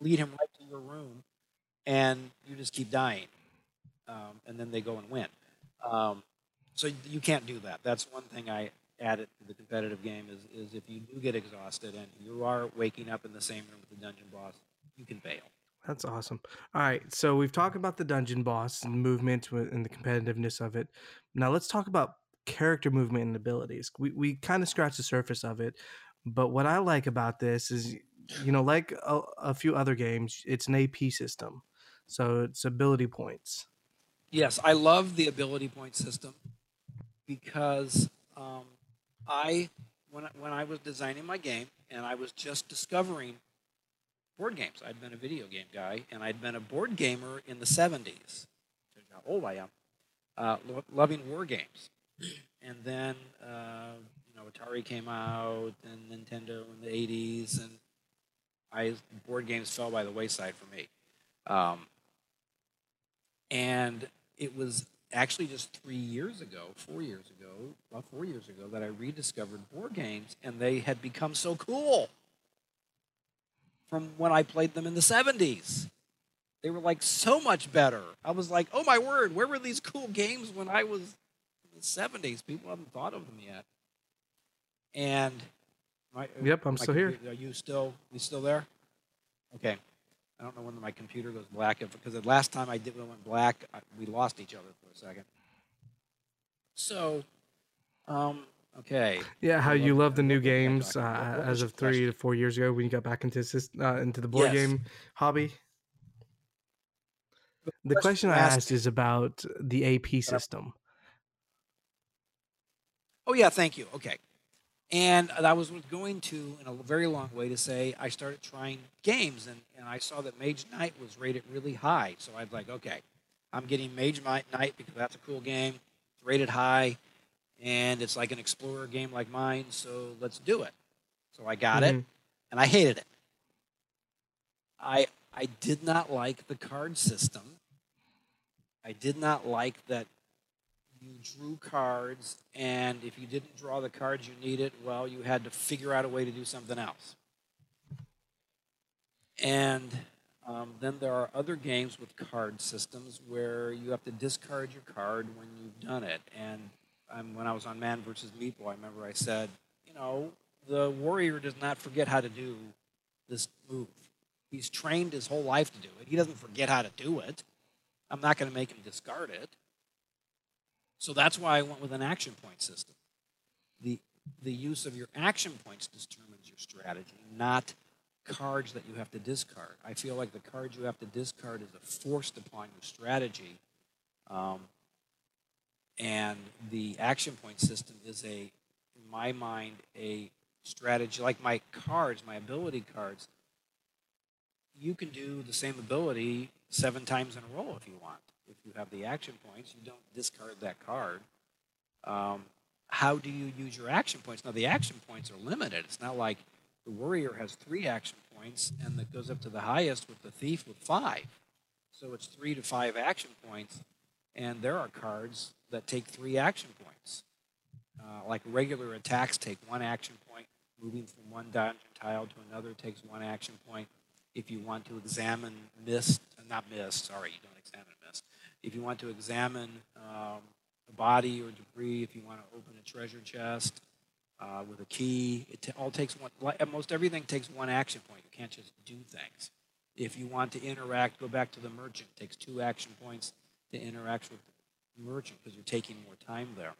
lead him right to your room and you just keep dying. Um, and then they go and win. Um, so you can't do that. That's one thing I added to the competitive game is, is if you do get exhausted and you are waking up in the same room with the dungeon boss, you can fail. That's awesome. All right, so we've talked about the dungeon boss and movement and the competitiveness of it. Now let's talk about character movement and abilities. We we kind of scratched the surface of it, but what I like about this is, you know, like a, a few other games, it's an AP system, so it's ability points. Yes, I love the ability point system because um, I when I, when I was designing my game and I was just discovering board games. I'd been a video game guy, and I'd been a board gamer in the 70s. how old I am. Uh, lo- loving war games. And then, uh, know, Atari came out, and Nintendo in the 80s, and I board games fell by the wayside for me. Um, and it was actually just three years ago, four years ago, about four years ago, that I rediscovered board games, and they had become so cool from when I played them in the 70s. They were like so much better. I was like, oh my word, where were these cool games when I was in the 70s? People haven't thought of them yet. And my, yep, I'm still computer, here. Are you still you still there? Okay. I don't know when my computer goes black because the last time I did it went black, I, we lost each other for a second. So, um, Okay. Yeah, how you love the new games uh, as of three to four years ago when you got back into uh, into the board yes. game hobby. The question I asked is about the AP system. Oh yeah, thank you. Okay, and I was going to in a very long way to say I started trying games and, and I saw that Mage Knight was rated really high, so I was like, okay, I'm getting Mage Knight because that's a cool game. It's rated high and it's like an explorer game like mine, so let's do it. So I got it, Mhm. and I hated it. I I did not like the card system. I did not like that you drew cards, and if you didn't draw the cards you needed, well, you had to figure out a way to do something else. And um, then there are other games with card systems where you have to discard your card when you've done it. And um, when I was on Man versus Meeple, I remember I said, you know, the warrior does not forget how to do this move. He's trained his whole life to do it. He doesn't forget how to do it. I'm not going to make him discard it. So that's why I went with an action point system. The, the use of your action points determines your strategy, not cards that you have to discard. I feel like the cards you have to discard is a forced upon your strategy. Um, and the action point system is a, in my mind, a strategy like my cards, my ability cards. You can do the same ability seven times in a row if you want. If you have the action points, you don't discard that card. Um, how do you use your action points? Now, the action points are limited. It's not like the warrior has three action points and that goes up to the highest with the thief with five. So it's three to five action points, and there are cards that take three action points. Uh, like regular attacks take one action point, moving from one dungeon tile to another takes one action point. If you want to examine mist, not mist, sorry, you don't examine. If you want to examine um, a body or debris, if you want to open a treasure chest uh, with a key, it all takes one. Most everything takes one action point. You can't just do things. If you want to interact, go back to the merchant. It takes two action points to interact with the merchant because you're taking more time there.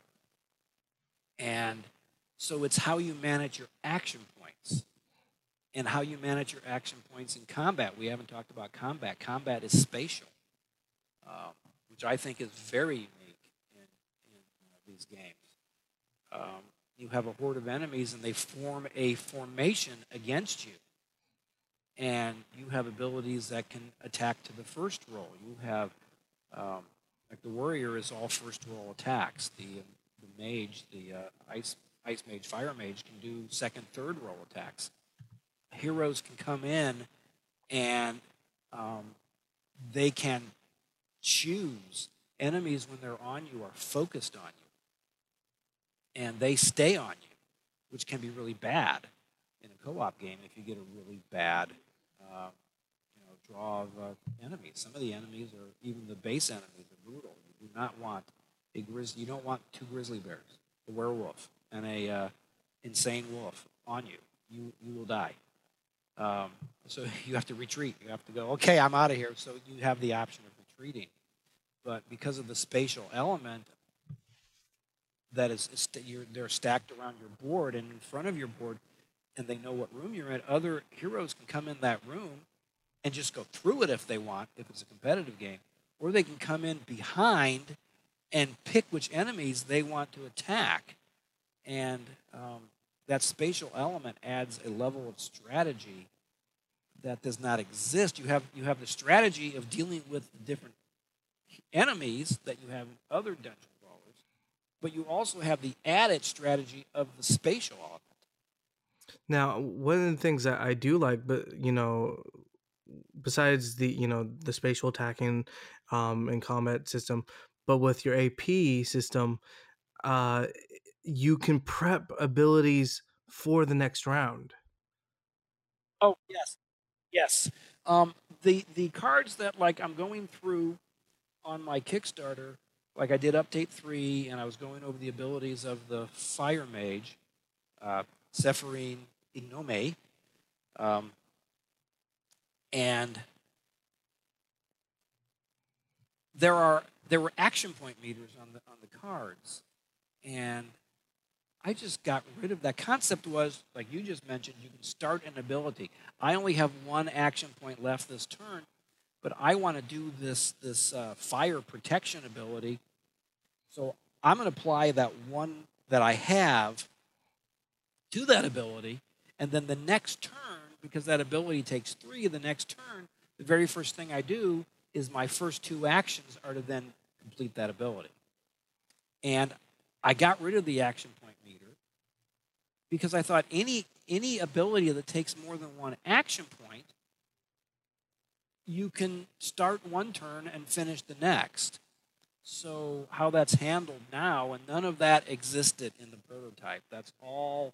And so it's how you manage your action points and how you manage your action points in combat. We haven't talked about combat. Combat is spatial, um, which I think is very unique in, in uh, these games. Um, you have a horde of enemies and they form a formation against you. And you have abilities that can attack to the first roll. You have, um, like the warrior is all first roll attacks. The, the mage, the uh, ice, ice mage, fire mage can do second, third roll attacks heroes can come in and um, they can choose. Enemies, when they're on you, are focused on you. And they stay on you, which can be really bad in a co op game if you get a really bad uh, you know, draw of uh, enemies. Some of the enemies are, even the base enemies, are brutal. You do not want a grizzly, you don't want two grizzly bears, a werewolf, and a uh, insane wolf on you. You, you will die. Um, so you have to retreat. You have to go, okay, I'm out of here. So you have the option of retreating. But because of the spatial element that is, they're stacked around your board and in front of your board, and they know what room you're in, other heroes can come in that room and just go through it if they want, if it's a competitive game, or they can come in behind and pick which enemies they want to attack. And um, that spatial element adds a level of strategy that does not exist. You have you have the strategy of dealing with different enemies that you have in other dungeon crawlers, but you also have the added strategy of the spatial element. Now, one of the things that I do like, but you know, besides the you know the spatial attacking um, and combat system, but with your AP system, uh, you can prep abilities for the next round. Oh yes, yes. Um, the the cards that like I'm going through on my Kickstarter, like I did update three, and I was going over the abilities of the Fire Mage, uh, Sephirine Ignome, um, and there are there were action point meters on the on the cards, and I just got rid of that. Concept was, like you just mentioned, you can start an ability. I only have one action point left this turn, but I want to do this this uh, fire protection ability. So I'm going to apply that one that I have to that ability, and then the next turn, because that ability takes three, the next turn, the very first thing I do is my first two actions are to then complete that ability. And I got rid of the action point meter because I thought any any ability that takes more than one action point, you can start one turn and finish the next. So how that's handled now, and none of that existed in the prototype. That's all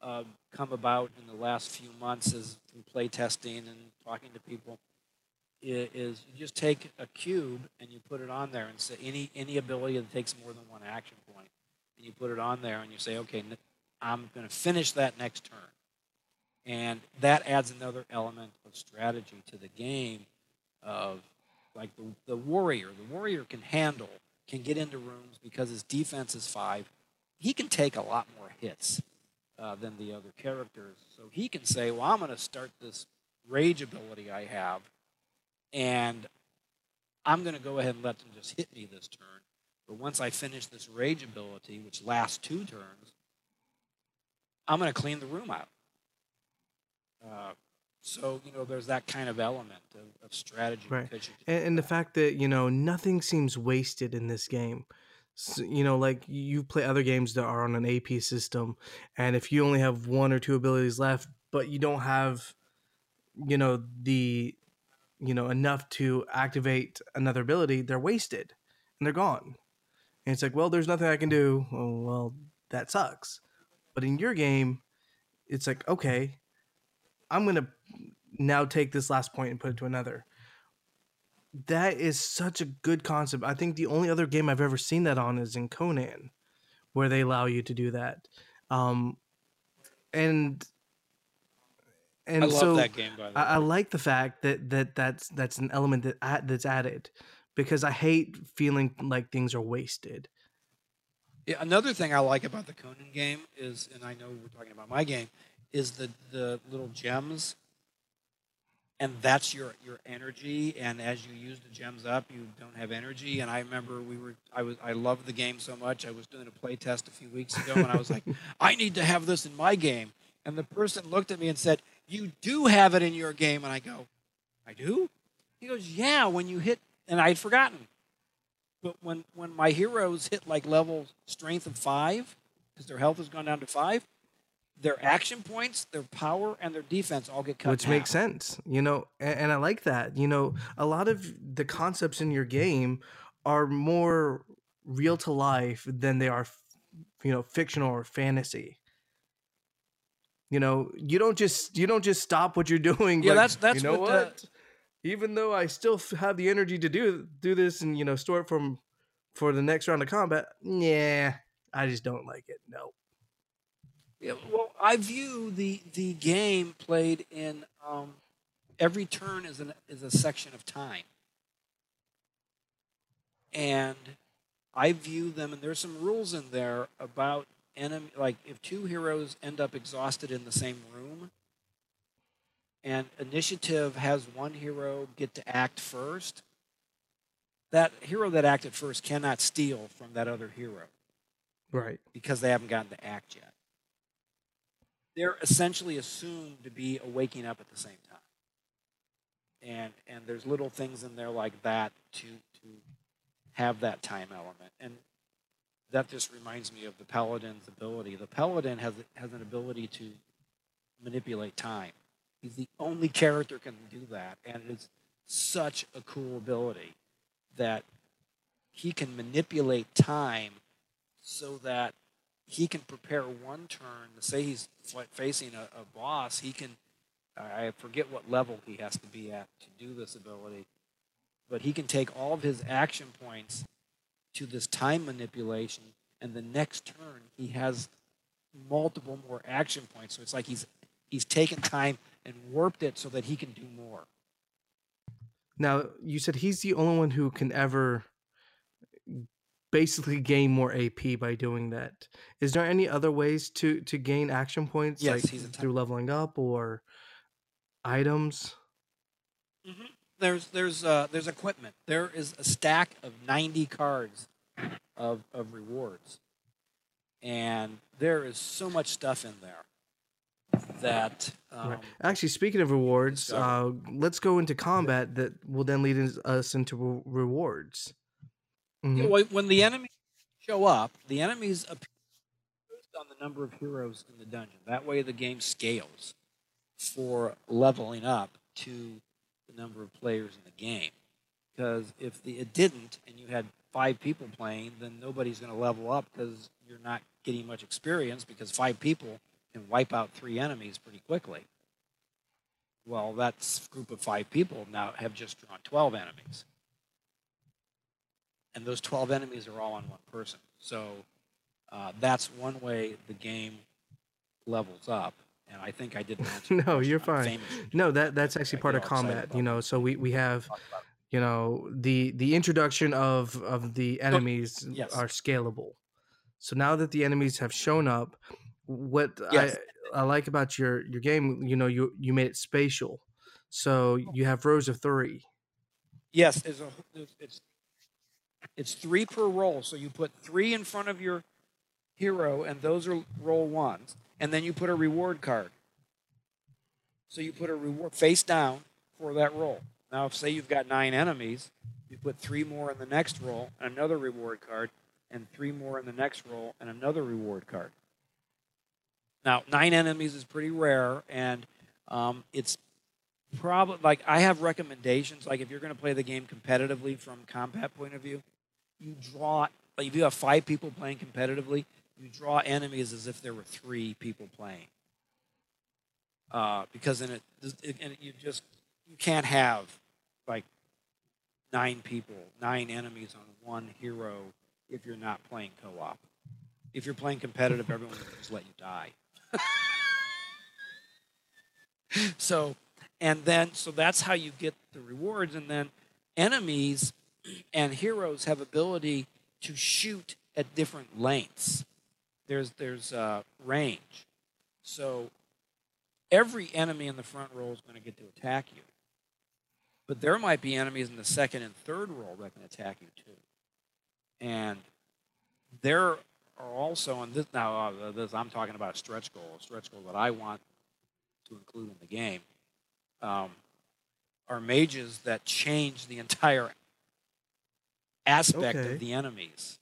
uh, come about in the last few months as through play testing and talking to people. Is you just take a cube and you put it on there and say any any ability that takes more than one action point, and you put it on there and you say, okay, I'm going to finish that next turn, and that adds another element of strategy to the game of like the, the warrior. The warrior can handle, can get into rooms because his defense is five. He can take a lot more hits uh, than the other characters. So he can say, well, I'm going to start this rage ability I have, and I'm going to go ahead and let them just hit me this turn. But once I finish this rage ability, which lasts two turns, I'm going to clean the room out. Uh, so, you know, there's that kind of element of, of strategy. Right. and, and the fact that you know nothing seems wasted in this game S you know like you play other games that are on an ap system and if you only have one or two abilities left but you don't have you know the you know enough to activate another ability they're wasted and they're gone and it's like well there's nothing i can do oh, well that sucks but in your game it's like okay i'm gonna now take this last point and put it to another that is such a good concept. I think the only other game I've ever seen that on is in Conan, where they allow you to do that. Um, and and I love so that game, by the I, I like the fact that that that's that's an element that add, that's added because I hate feeling like things are wasted. Yeah, another thing I like about the Conan game is, and I know we're talking about my game, is the the little gems, and that's your your energy. And as you use the gems up, you don't have energy. And I remember we were, I was, I loved the game so much. I was doing a play test a few weeks ago, and I was like, I need to have this in my game. And the person looked at me and said, You do have it in your game. And I go, I do. He goes, Yeah. When you hit, and I had forgotten. But when, when my heroes hit like level strength of five, because their health has gone down to five, their action points, their power, and their defense all get cut. which makes half. sense you know and, and i like that you know a lot of the concepts in your game are more real to life than they are you know fictional or fantasy you know you don't just you don't just stop what you're doing Yeah, like, that's- that's you know what what, the- even though i still f- have the energy to do do this and you know store it from for the next round of combat yeah i just don't like it no Yeah, well, I view the the game played in um, every turn is an is a section of time, and I view them. And there's some rules in there about enemy. Like if two heroes end up exhausted in the same room, and initiative has one hero get to act first, that hero that acted first cannot steal from that other hero right because they haven't gotten to act yet. They're essentially assumed to be waking up at the same time. And and there's little things in there like that to to have that time element. And that just reminds me of the paladin's ability. The paladin has has an ability to manipulate time. He's the only character can do that, and it's such a cool ability that he can manipulate time so that he can prepare one turn. Say he's facing a, a boss, he can. I forget what level he has to be at to do this ability, but he can take all of his action points to this time manipulation, and the next turn he has multiple more action points. So it's like he's he's taken time and warped it so that he can do more. Now, you said he's the only one who can ever basically gain more AP by doing that. Is there any other ways to to gain action points Yes, like he's a through leveling up or items? there's there's uh, there's equipment. There is a stack of 90 cards of of rewards, and there is so much stuff in there that um, Right. Actually, speaking of rewards, uh, let's go into combat that will then lead us- us into re- rewards. You Mhm. know, when- the enemies show up, the enemies appear based on the number of heroes in the dungeon. That way, the game scales for leveling up to the number of players in the game. Because if the, it didn't, and you had five people playing, then nobody's going to level up because you're not getting much experience because five people can wipe out three enemies pretty quickly. Well, that group of five people now have just drawn 12 enemies. And those 12 enemies are all on one person. So uh, that's one way the game levels up. And I think I didn't answer. No, you're fine. No, that that's actually part of combat. You know, so we we have you know the the introduction of of the enemies yes. are scalable. So now that the enemies have shown up, what Yes. I I like about your your game, you know, you you made it spatial. So you have rows of three. Yes, there's a, there's, it's it's three per roll. So you put three in front of your hero, and those are roll ones, and then you put a reward card. So you put a reward face down for that roll. Now, if say you've got nine enemies, you put three more in the next roll, another reward card, and three more in the next roll, and another reward card. Now, nine enemies is pretty rare, and um, it's probably like I have recommendations. Like if you're going to play the game competitively from combat point of view, you draw. Like if you have five people playing competitively, you draw enemies as if there were three people playing. Uh, because then it, it and you just you can't have like nine people, nine enemies on one hero if you're not playing co-op. If you're playing competitive, everyone will just let you die. so and then so that's how you get the rewards. And then enemies and heroes have ability to shoot at different lengths. There's there's uh, range. So every enemy in the front row is going to get to attack you. But there might be enemies in the second and third row that can attack you too. And there are also on this now uh, this i'm talking about a stretch goal a stretch goal that i want to include in the game um, are mages that change the entire aspect Okay. of the enemies.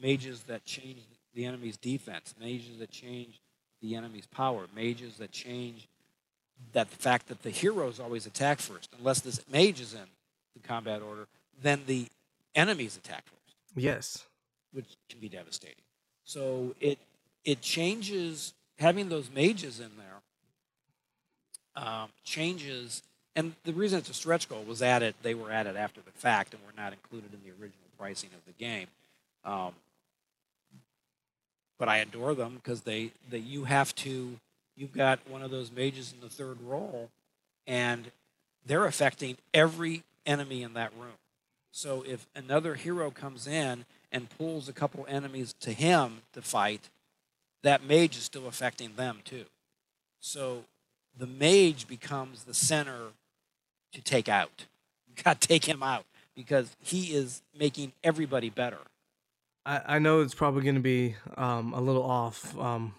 Mages that change the enemy's defense. Mages that change the enemy's power. Mages that change that the fact that the heroes always attack first. Unless this mage is in the combat order, then the enemies attack first Yes. which can be devastating. So it it changes having those mages in there um, changes, and the reason it's a stretch goal was added. They were added after the fact and were not included in the original pricing of the game. Um, but I adore them because they you have to you've got one of those mages in the third role, and they're affecting every enemy in that room. So if another hero comes in and pulls a couple enemies to him to fight, that mage is still affecting them too. So the mage becomes the center to take out. You got to take him out because he is making everybody better. I, I know it's probably going to be um, a little off um,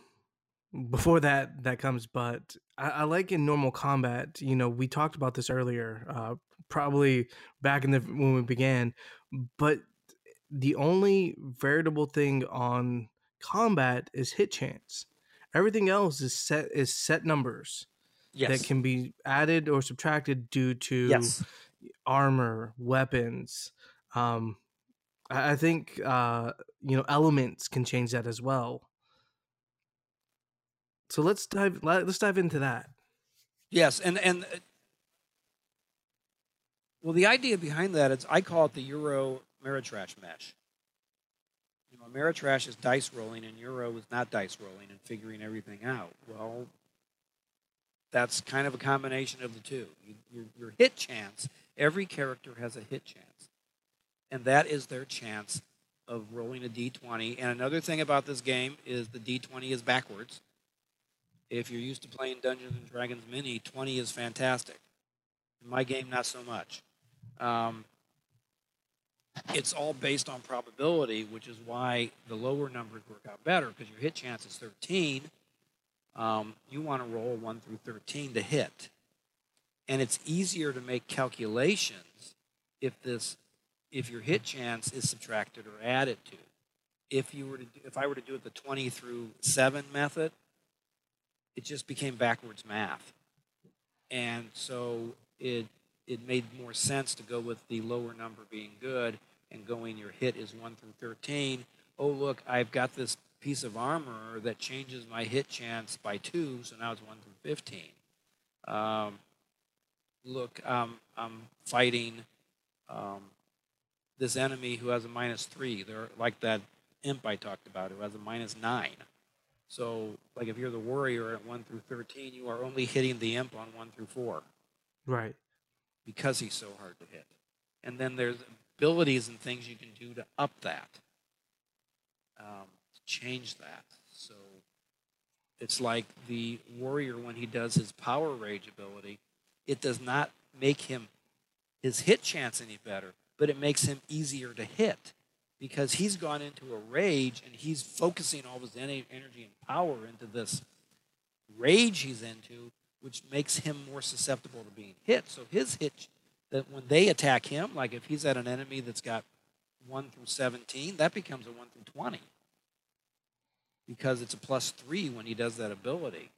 before that that comes, but I, I like in normal combat. You know, we talked about this earlier, uh, probably back in the when we began, but the only variable thing on combat is hit chance. Everything else is set is set numbers Yes. that can be added or subtracted due to yes. armor, weapons. Um, I I think uh, you know elements can change that as well. So let's dive. let- Let's dive into that. Yes, and and uh, well, the idea behind that is I call it the Euro Ameritrash mesh. You know, Ameritrash is dice rolling, and Euro is not dice rolling and figuring everything out. Well, that's kind of a combination of the two. You, your, your hit chance. Every character has a hit chance, and that is their chance of rolling a d20. And another thing about this game is the d20 is backwards. If you're used to playing Dungeons and Dragons Mini, 20 is fantastic. In my game, not so much. Um, it's all based on probability, which is why the lower numbers work out better because your hit chance is 13. Um, you want to roll 1 through 13 to hit. And it's easier to make calculations if this if your hit chance is subtracted or added to. if you were to do, if I were to do it the 20 through 7 method, it just became backwards math. And so it it made more sense to go with the lower number being good and going your hit is 1 through 13. Oh, look, I've got this piece of armor that changes my hit chance by 2, so now it's 1 through 15. Um, look, um, I'm fighting um, this enemy who has a minus 3. They're like that imp I talked about who has a minus 9. So, like if you're the warrior at 1 through 13, you are only hitting the imp on 1 through 4 Right. because he's so hard to hit. And then there's abilities and things you can do to up that, um, change that. So it's like the warrior when he does his power rage ability, it does not make him his hit chance any better, but it makes him easier to hit because he's gone into a rage and he's focusing all his energy and power into this rage he's into, which makes him more susceptible to being hit. So his hit, that when they attack him, like if he's at an enemy that's got one through seventeen, that becomes a one through twenty because it's a plus three when he does that ability.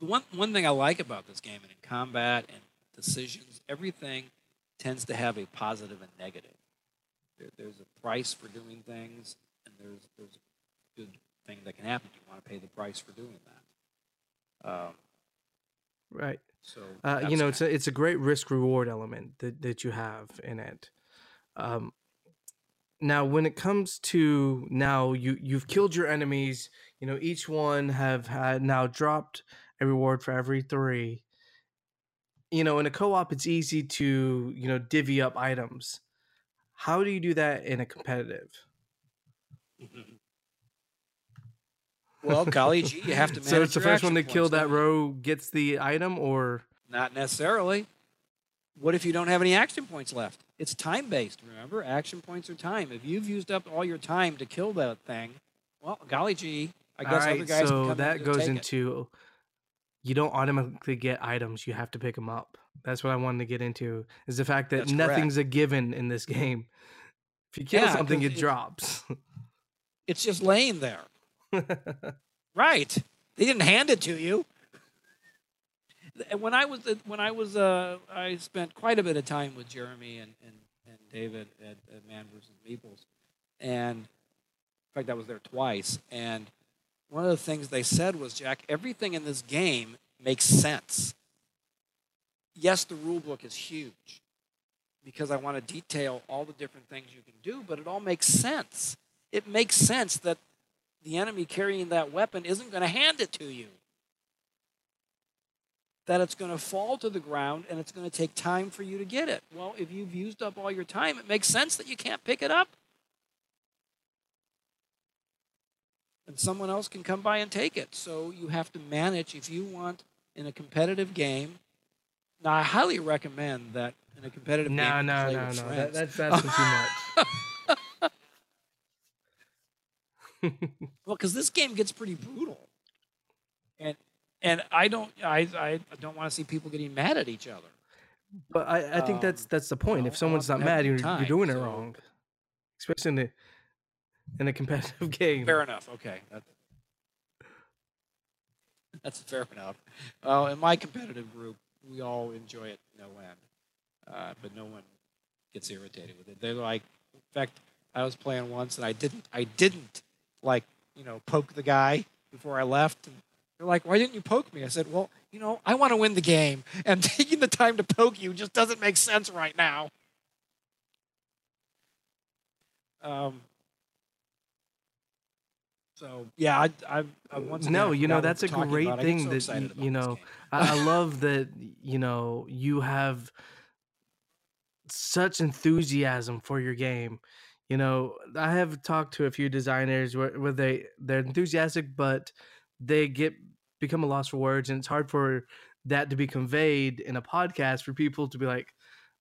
The one one thing I like about this game and in combat and decisions, everything tends to have a positive and negative. There, there's a price for doing things, and there's there's a good thing that can happen. You want to pay the price for doing that. Um, Right. so Uh, you know, it's a, it's a great risk reward element that, that you have in it. Um, now, when it comes to now, you you've killed your enemies. You know, each one have had now dropped a reward for every three. You know, in a co-op, it's easy to you know divvy up items. How do you do that in a competitive? well, golly gee, you have to manage so it's the first one to kill that row gets the item, or Not necessarily. What if you don't have any action points left? It's time based, remember? Action points are time. If you've used up all your time to kill that thing, well, golly gee, I guess All other right, guys can so come that and goes take it. into you don't automatically get items; you have to pick them up. That's what I wanted to get into is the fact that That's nothing's a given in this game. If you kill Yeah, something, it it- drops. It's just laying there. Right. They didn't hand it to you. And When I was when I was uh, I spent quite a bit of time with Jeremy and, and, and David at, at Man vs. Meeples, and in fact I was there twice. And one of the things they said was, Jack, everything in this game makes sense. Yes, the rule book is huge because I want to detail all the different things you can do, but it all makes sense. It makes sense that the enemy carrying that weapon isn't going to hand it to you. That it's going to fall to the ground and it's going to take time for you to get it. Well, if you've used up all your time, it makes sense that you can't pick it up. And someone else can come by and take it. So you have to manage if you want in a competitive game. Now, I highly recommend that in a competitive no, game. no, no, no. friends. That, that's asking too much. Well, because this game gets pretty brutal, and and I don't I I don't want to see people getting mad at each other. But I, I think that's Um, that's the point. know, if someone's not mad, you're, good you're doing it wrong, especially in a in a competitive game. Fair enough. Okay, that's that's fair enough. Well, in my competitive group, we all enjoy it no end, uh, but no one gets irritated with it. They're like, in fact, I was playing once and I didn't I didn't like you know poke the guy before I left. And they're like, why didn't you poke me? I said, well, you know, I want to win the game, and taking the time to poke you just doesn't make sense right now. Um, so yeah, I, I, I once No, you know that's a great about. I get thing so that excited y- about you know. I, I love that you know you have such enthusiasm for your game. You know, I have talked to a few designers where, where they they're enthusiastic, but they get become a loss for words, and it's hard for that to be conveyed in a podcast for people to be like,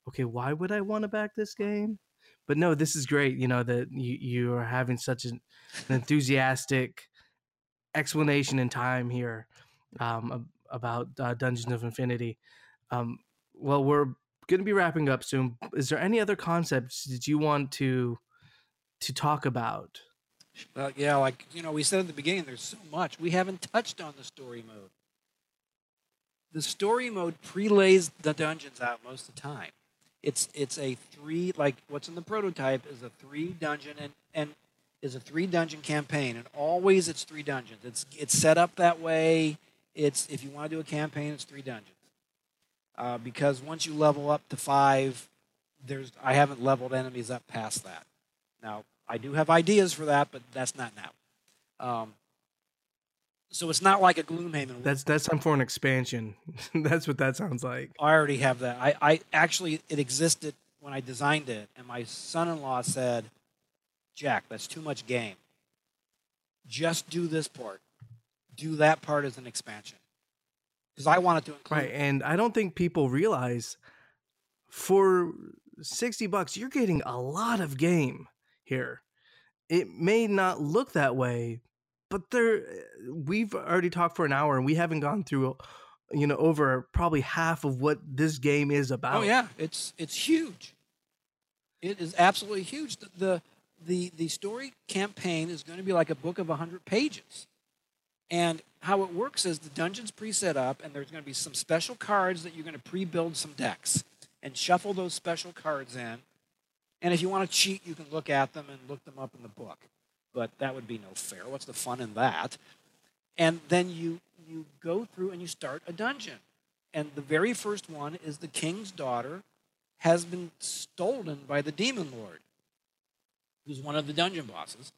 okay, why would I want to back this game? But no, this is great. You know that you you are having such an, an enthusiastic explanation in time here um, about uh, Dungeons of Infinity. Um, well, we're going to be wrapping up soon. Is there any other concepts that you want to to talk about? Well, yeah, like you know, we said at the beginning, there's so much we haven't touched on the story mode. The story mode prelays the dungeons out most of the time. It's it's a three like what's in the prototype is a three dungeon and and is a three dungeon campaign, and always it's three dungeons. It's it's set up that way. It's if you want to do a campaign, it's three dungeons. Uh, because once you level up to five, there's I haven't leveled enemies up past that. Now I do have ideas for that, but that's not now. Um, so it's not like a Gloomhaven. That's that's time for an expansion. that's what that sounds like. I already have that. I, I actually it existed when I designed it, and my son-in-law said, "Jack, that's too much game. Just do this part. Do that part as an expansion." Because I wanted to include. Right, and I don't think people realize for sixty bucks you're getting a lot of game here. It may not look that way, but there eh, we've already talked for an hour and we haven't gone through you know over probably half of what this game is oh, about. Oh yeah, it's it's huge. It is absolutely huge. The the the, the story campaign is going to be like a book of 100 pages. And how it works is the dungeon's pre-set up and there's going to be some special cards that you're going to pre-build some decks and shuffle those special cards in and if you want to cheat, you can look at them and look them up in the book. But that would be no fair. What's the fun in that? And then you you go through and you start a dungeon. And the very first one is the king's daughter has been stolen by the demon lord, who's one of the dungeon bosses.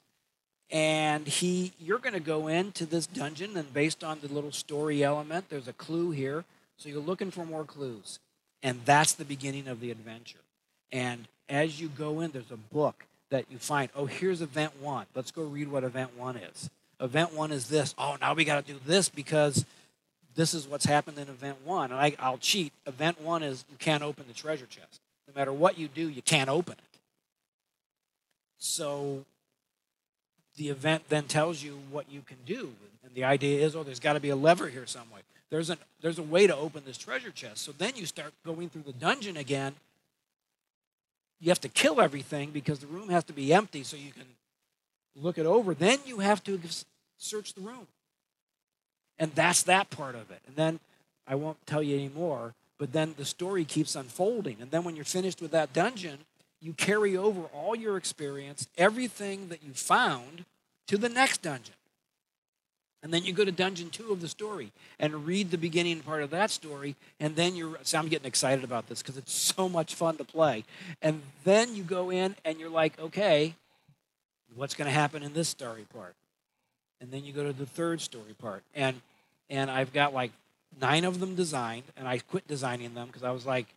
And he you're going to go into this dungeon and based on the little story element, there's a clue here. So you're looking for more clues. And that's the beginning of the adventure. And as you go in, there's a book that you find. Oh, here's event one. Let's go read what event one is. Event one is this. Oh, now we got to do this because this is what's happened in event one. And I, I'll cheat. Event one is you can't open the treasure chest. No matter what you do, you can't open it. So the event then tells you what you can do. And the idea is, oh, there's got to be a lever here some way. There's, a there's a way to open this treasure chest. So then you start going through the dungeon again you have to kill everything because the room has to be empty so you can look it over. Then you have to search the room. And that's that part of it. And then I won't tell you anymore, but then the story keeps unfolding. And then when you're finished with that dungeon, you carry over all your experience, everything that you found, to the next dungeon. And then you go to dungeon two of the story and read the beginning part of that story. And then you're, so I'm getting excited about this because it's so much fun to play. And then you go in and you're like, okay, what's going to happen in this story part? And then you go to the third story part. And, and I've got like nine of them designed. And I quit designing them because I was like,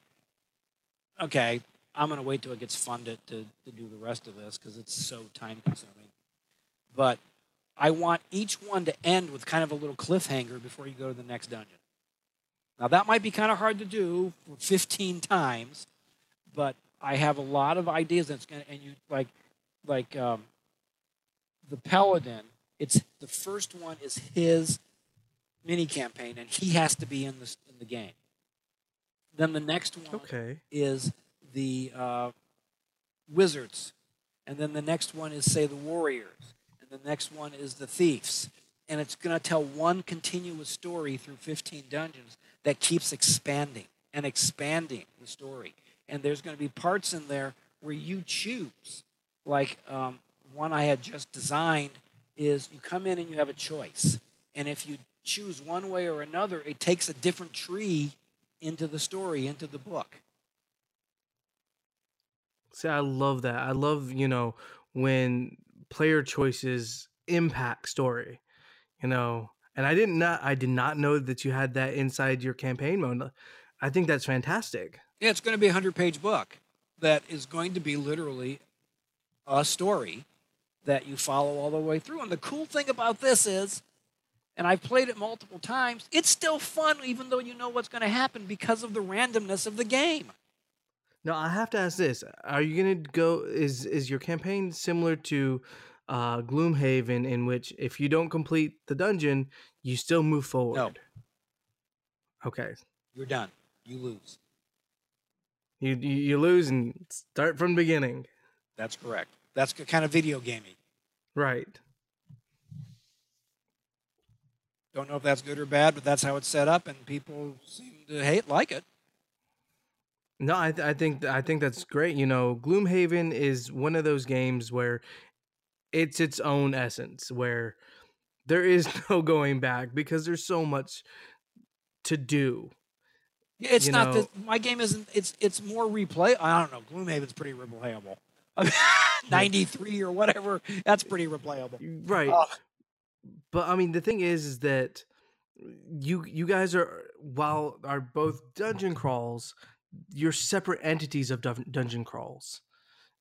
okay, I'm going to wait till it gets funded to, to do the rest of this because it's so time consuming. But I want each one to end with kind of a little cliffhanger before you go to the next dungeon. Now, that might be kind of hard to do 15 times, but I have a lot of ideas that's going to, and you like, like um, the Paladin, it's the first one is his mini campaign, and he has to be in the, in the game. Then the next one okay. is the uh, Wizards. And then the next one is, say, the Warriors and the next one is the thieves. And it's going to tell one continuous story through 15 dungeons that keeps expanding and expanding the story. And there's going to be parts in there where you choose. Like um, one I had just designed is you come in and you have a choice. And if you choose one way or another, it takes a different tree into the story, into the book. See, I love that. I love, you know, when player choices impact story you know and i didn't not i did not know that you had that inside your campaign mode uh, i think that's fantastic yeah it's going to be a 100 page book that is going to be literally a story that you follow all the way through and the cool thing about this is and I've played it multiple times. It's still fun, even though you know what's going to happen because of the randomness of the game. Now I have to ask this: Are you going to go? Is is your campaign similar to uh, Gloomhaven, in which if you don't complete the dungeon, you still move forward? No. Okay. You're done. You lose. You you, you lose and start from the beginning. That's correct. That's kind of video gaming. Right. Don't know if that's good or bad, but that's how it's set up, and people seem to hate like it. No, I, th- I think I think that's great. You know, Gloomhaven is one of those games where it's its own essence, where there is no going back because there's so much to do. Yeah, It's You not know- that my game isn't. It's it's more replay. I don't know. Gloomhaven's pretty replayable. Ninety three or whatever. That's pretty replayable. Mm, right. Oh. But I mean, the thing is, is that uh, you you guys are while are both dungeon crawls, you're separate entities of dun- dungeon crawls,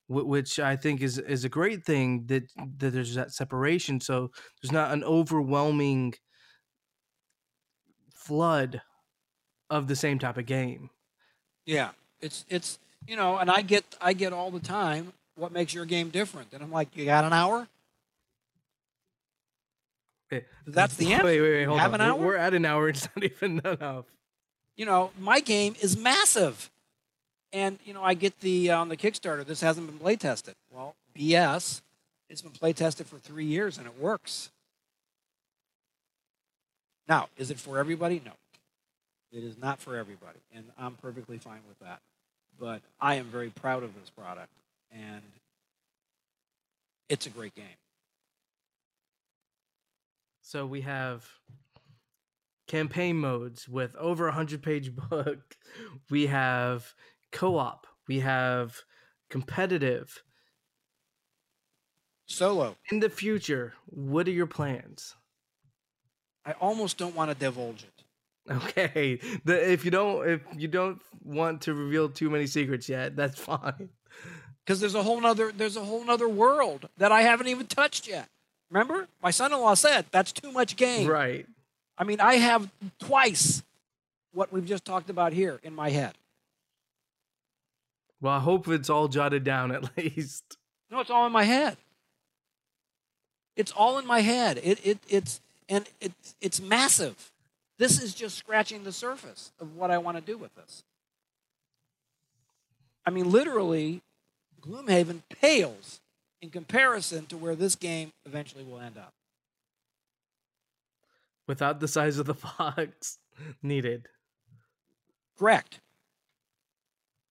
which I think is is a great thing that that there's that separation. So there's not an overwhelming flood of the same type of game. Yeah, it's it's you know, and I get I get all the time. What makes your game different? And I'm like, you got an hour? Eh, That's the answer. Wait, wait, wait. Hold have on. an hour? We're at an hour. It's not even enough. You know, my game is massive, and you know, I get the uh, on the Kickstarter. This hasn't been play tested. Well, BS. It's been play tested for three years and it works. Now, is it for everybody? No. It is not for everybody, and I'm perfectly fine with that. But I am very proud of this product, and it's a great game. So we have campaign modes with over a hundred page book. We have co-op. We have competitive. Solo. In the future, what are your plans? I almost don't want to divulge it. Okay, the, if you don't if you don't want to reveal too many secrets yet, that's fine. because there's a whole nother there's a whole nother world that I haven't even touched yet. Remember, my son-in-law said that's too much game. Right. I mean, I have twice what we've just talked about here in my head. Well, I hope it's all jotted down at least. No, it's all in my head. It's all in my head. It it it's and it's it's massive. This is just scratching the surface of what I want to do with this. I mean, literally, Gloomhaven pales in comparison to where this game eventually will end up. Without the size of the box needed. Correct.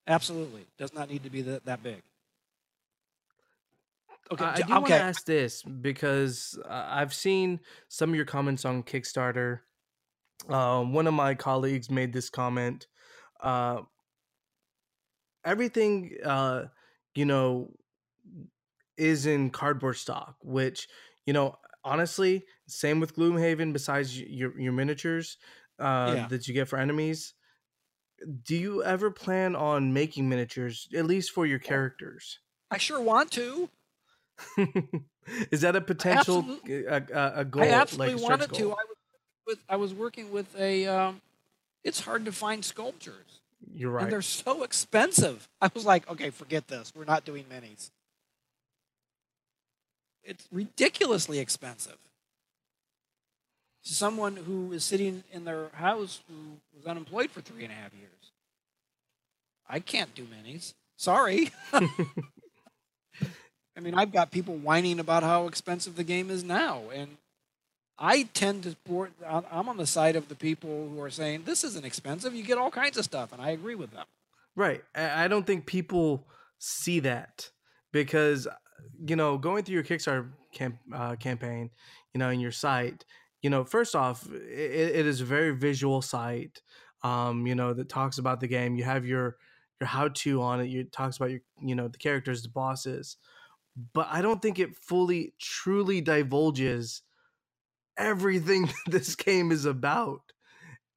Absolutely. Does not need to be that, that big. Okay. I do want to ask this because uh, I've seen some of your comments on Kickstarter. Um, one of my colleagues made this comment. Uh, everything, uh, you know, is in cardboard stock, which, you know, honestly, same with Gloomhaven, besides your, your miniatures uh, Yeah. that you get for enemies. Do you ever plan on making miniatures, at least for your characters? I sure want to. Is that a potential a, a, a goal? I absolutely like wanted to. I was with I was working with a um, it's hard to find sculptures. You're And right. they're so expensive. I was like, okay, forget this. We're not doing minis. It's ridiculously expensive. Someone who is sitting in their house who was unemployed for three and a half years. I can't do minis. Sorry. I mean, I've got people whining about how expensive the game is now, and I tend to support. I'm on the side of the people who are saying this isn't expensive. You get all kinds of stuff, and I agree with them. Right. I I don't think people see that because you know going through your Kickstarter camp, uh, campaign, you know, in your site, you know, first off, it, it is a very visual site. Um, you know, that talks about the game. You have your your how to on it. You it talks about your you know the characters, the bosses, but I don't think it fully truly divulges everything this game is about.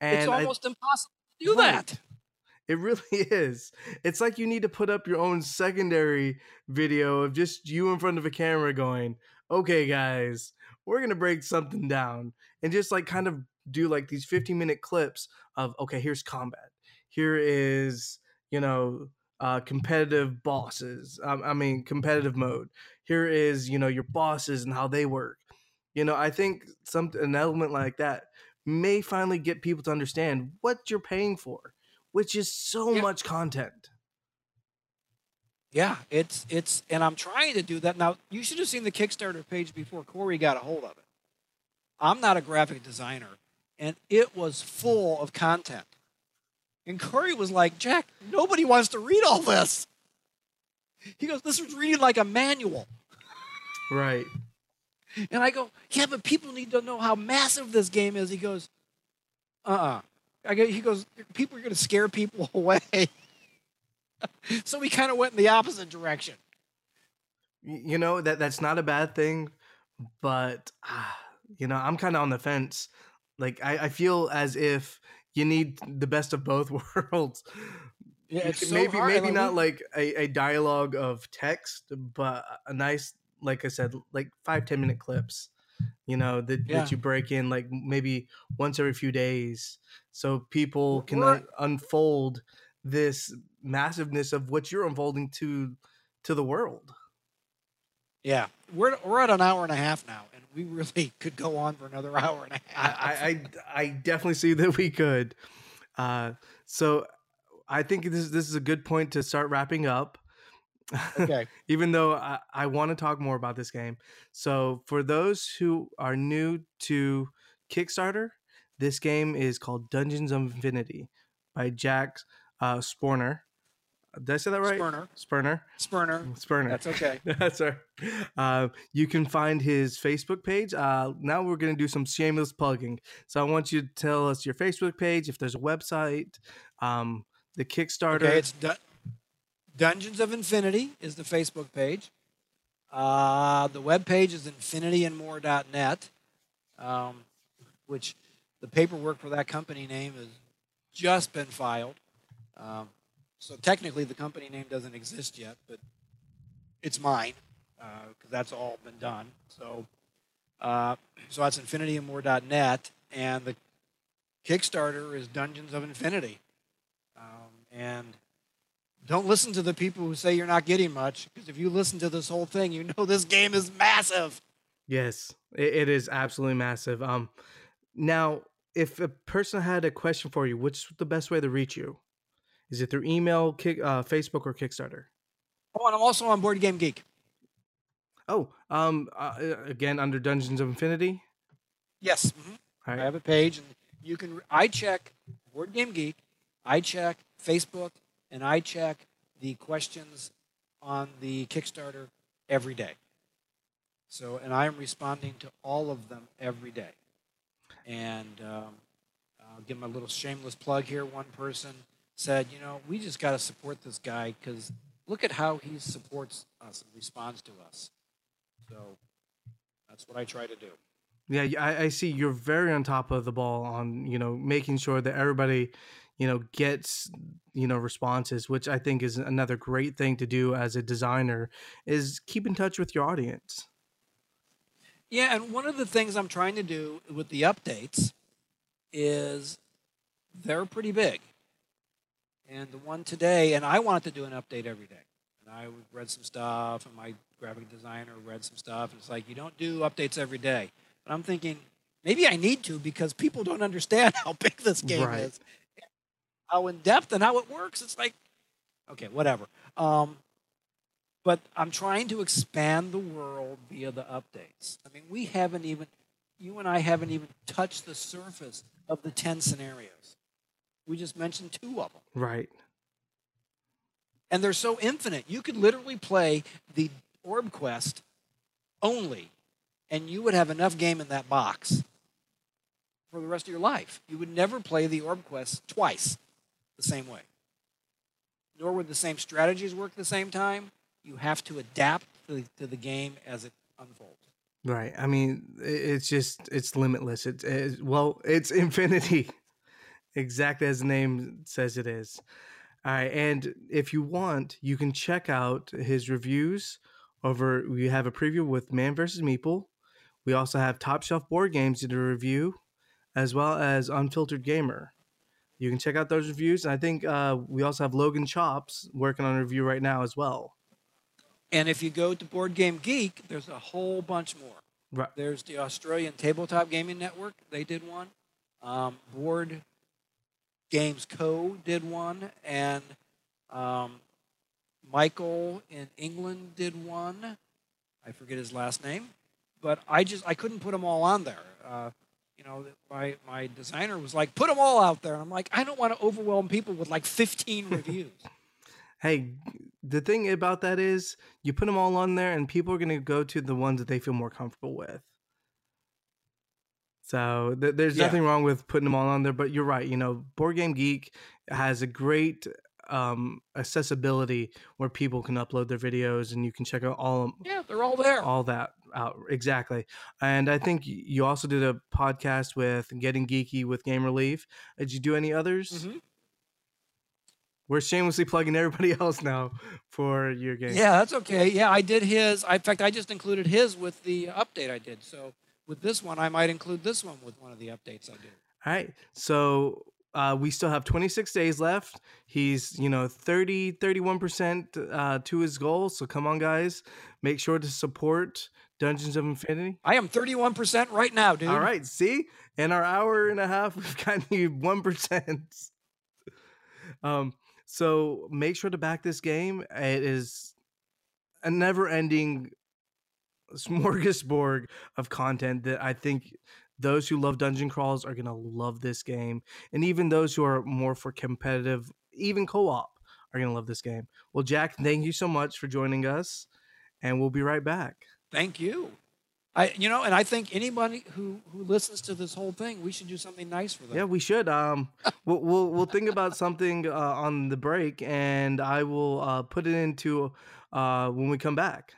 And it's I- almost impossible to do Right. that. It really is. It's like you need to put up your own secondary video of just you in front of a camera going, okay, guys, we're going to break something down. And just like kind of do like these 15 minute clips of, okay, here's combat. Here is, you know, uh, competitive bosses. Um, I mean, competitive mode. Here is, you know, your bosses and how they work. You know, I think some an element like that may finally get people to understand what you're paying for which is so Yeah. much content. Yeah, it's it's, and I'm trying to do that now. You should have seen the Kickstarter page before Corey got a hold of it. I'm not a graphic designer, and it was full of content. And Corey was like, "Jack, nobody wants to read all this." He goes, "This is reading like a manual." Right. And I go, "Yeah, but people need to know how massive this game is." He goes, "Uh-uh." I go, he goes, "People are going to scare people away." so we kind of went in the opposite direction. You know that that's not a bad thing, but ah, you know I'm kind of on the fence. Like I, I feel as if you need the best of both worlds. Yeah, so maybe hard. maybe Like, not like a, a dialogue of text, but a nice, like I said, like five ten minute clips. You know that, Yeah. that you break in like maybe once every few days, so people can unfold this massiveness of what you're unfolding to to the world. Yeah, we're we're at an hour and a half now, and we really could go on for another hour and a half. I, I, I definitely see that we could. Uh, so I think this this is a good point to start wrapping up. okay. Even though I, I want to talk more about this game. So for those who are new to Kickstarter, this game is called Dungeons of Infinity by Jack uh, Sporner. Did I say that right? Spurner, Spurner. Spurner. Spurner. That's okay. That's right. Uh, you can find his Facebook page. Uh, now we're going to do some shameless plugging. So I want you to tell us your Facebook page, if there's a website, um, the Kickstarter. Okay, it's Dun- Dungeons of Infinity is the Facebook page. Uh, the web page is infinityandmore.net, um, which the paperwork for that company name has just been filed. Um, so technically, the company name doesn't exist yet, but it's mine because that's all been done. So, uh, so that's infinityandmore.net, and the Kickstarter is Dungeons of Infinity. Um, and don't listen to the people who say you're not getting much, because if you listen to this whole thing, you know this game is massive. Yes, it, it is absolutely massive. Um, now, if a person had a question for you, what's the best way to reach you? Is it through email, kick, uh, Facebook, or Kickstarter? Oh, and I'm also on Board Game Geek. Oh, um, uh, again under Dungeons of Infinity. Yes, mhm. All I have a page, and you can. I check Board Game Geek, I check Facebook, and I check the questions on the Kickstarter every day. So, and I am responding to all of them every day. And um, I'll give my little shameless plug here. One person said, you know, we just got to support this guy because look at how he supports us and responds to us. So that's what I try to do. Yeah, I see you're very on top of the ball on you know making sure that everybody you know gets you know responses, which I think is another great thing to do as a designer is keep in touch with your audience. Yeah, and one of the things I'm trying to do with the updates is they're pretty big. And the one today, and I wanted to do an update every day. And I read some stuff, and my graphic designer read some stuff, and it's like, you don't do updates every day. But I'm thinking, maybe I need to because people don't understand how big this game Right. is, how in depth and how it works. It's like, okay, whatever. Um, but I'm trying to expand the world via the updates. I mean, we haven't even, you and I haven't even touched the surface of the 10 scenarios. We just mentioned two of them. Right. And they're so infinite. You could literally play the Orb Quest only, and you would have enough game in that box for the rest of your life. You would never play the Orb Quest twice the same way. Nor would the same strategies work the same time. You have to adapt to the, to the game as it unfolds. Right. I mean, it's just it's limitless. It's, it's well, it's infinity, exactly as the name says it is. All right, and if you want, you can check out his reviews over. We have a preview with Man vs. Meeple. We also have Top Shelf Board Games to review, as well as Unfiltered Gamer. You can check out those reviews. And I think uh, we also have Logan Chops working on a review right now as well. And if you go to Board Game Geek, there's a whole bunch more. Right. There's the Australian Tabletop Gaming Network. They did one. Um, Board Games Co. did one. And um, Michael in England did one. I forget his last name, but I just I couldn't put them all on there. Uh, you know, my my designer was like, "Put them all out there," and I'm like, I don't want to overwhelm people with like 15 reviews. Hey, the thing about that is you put them all on there and people are going to go to the ones that they feel more comfortable with. So th- there's Yeah. nothing wrong with putting them all on there, but you're right. You know, Board Game Geek has a great um, accessibility where people can upload their videos and you can check out all yeah, they're all there. all that out exactly. And I think you also did a podcast with Getting Geeky with Game Relief. Did you do any others? Mhm. We're shamelessly plugging everybody else now for your game. Yeah, that's okay. Yeah, I did his. I, in fact, I just included his with the update I did. So with this one, I might include this one with one of the updates I do. All right. So uh, we still have 26 days left. He's, you know, 30, 31% uh, to his goal. So come on, guys. Make sure to support Dungeons of Infinity. I am 31% right now, dude. All right. See? In our hour and a half, we've gotten you 1%. um, so make sure to back this game. It is a never ending smorgasbord of content that I think those who love dungeon crawls are going to love this game. And even those who are more for competitive, even co op, are going to love this game. Well, Jack, thank you so much for joining us. And we'll be right back. Thank you. I, you know, and I think anybody who who listens to this whole thing, we should do something nice for them. Yeah, we should. Um, we'll, we'll we'll think about something uh, on the break, and I will uh, put it into uh, when we come back.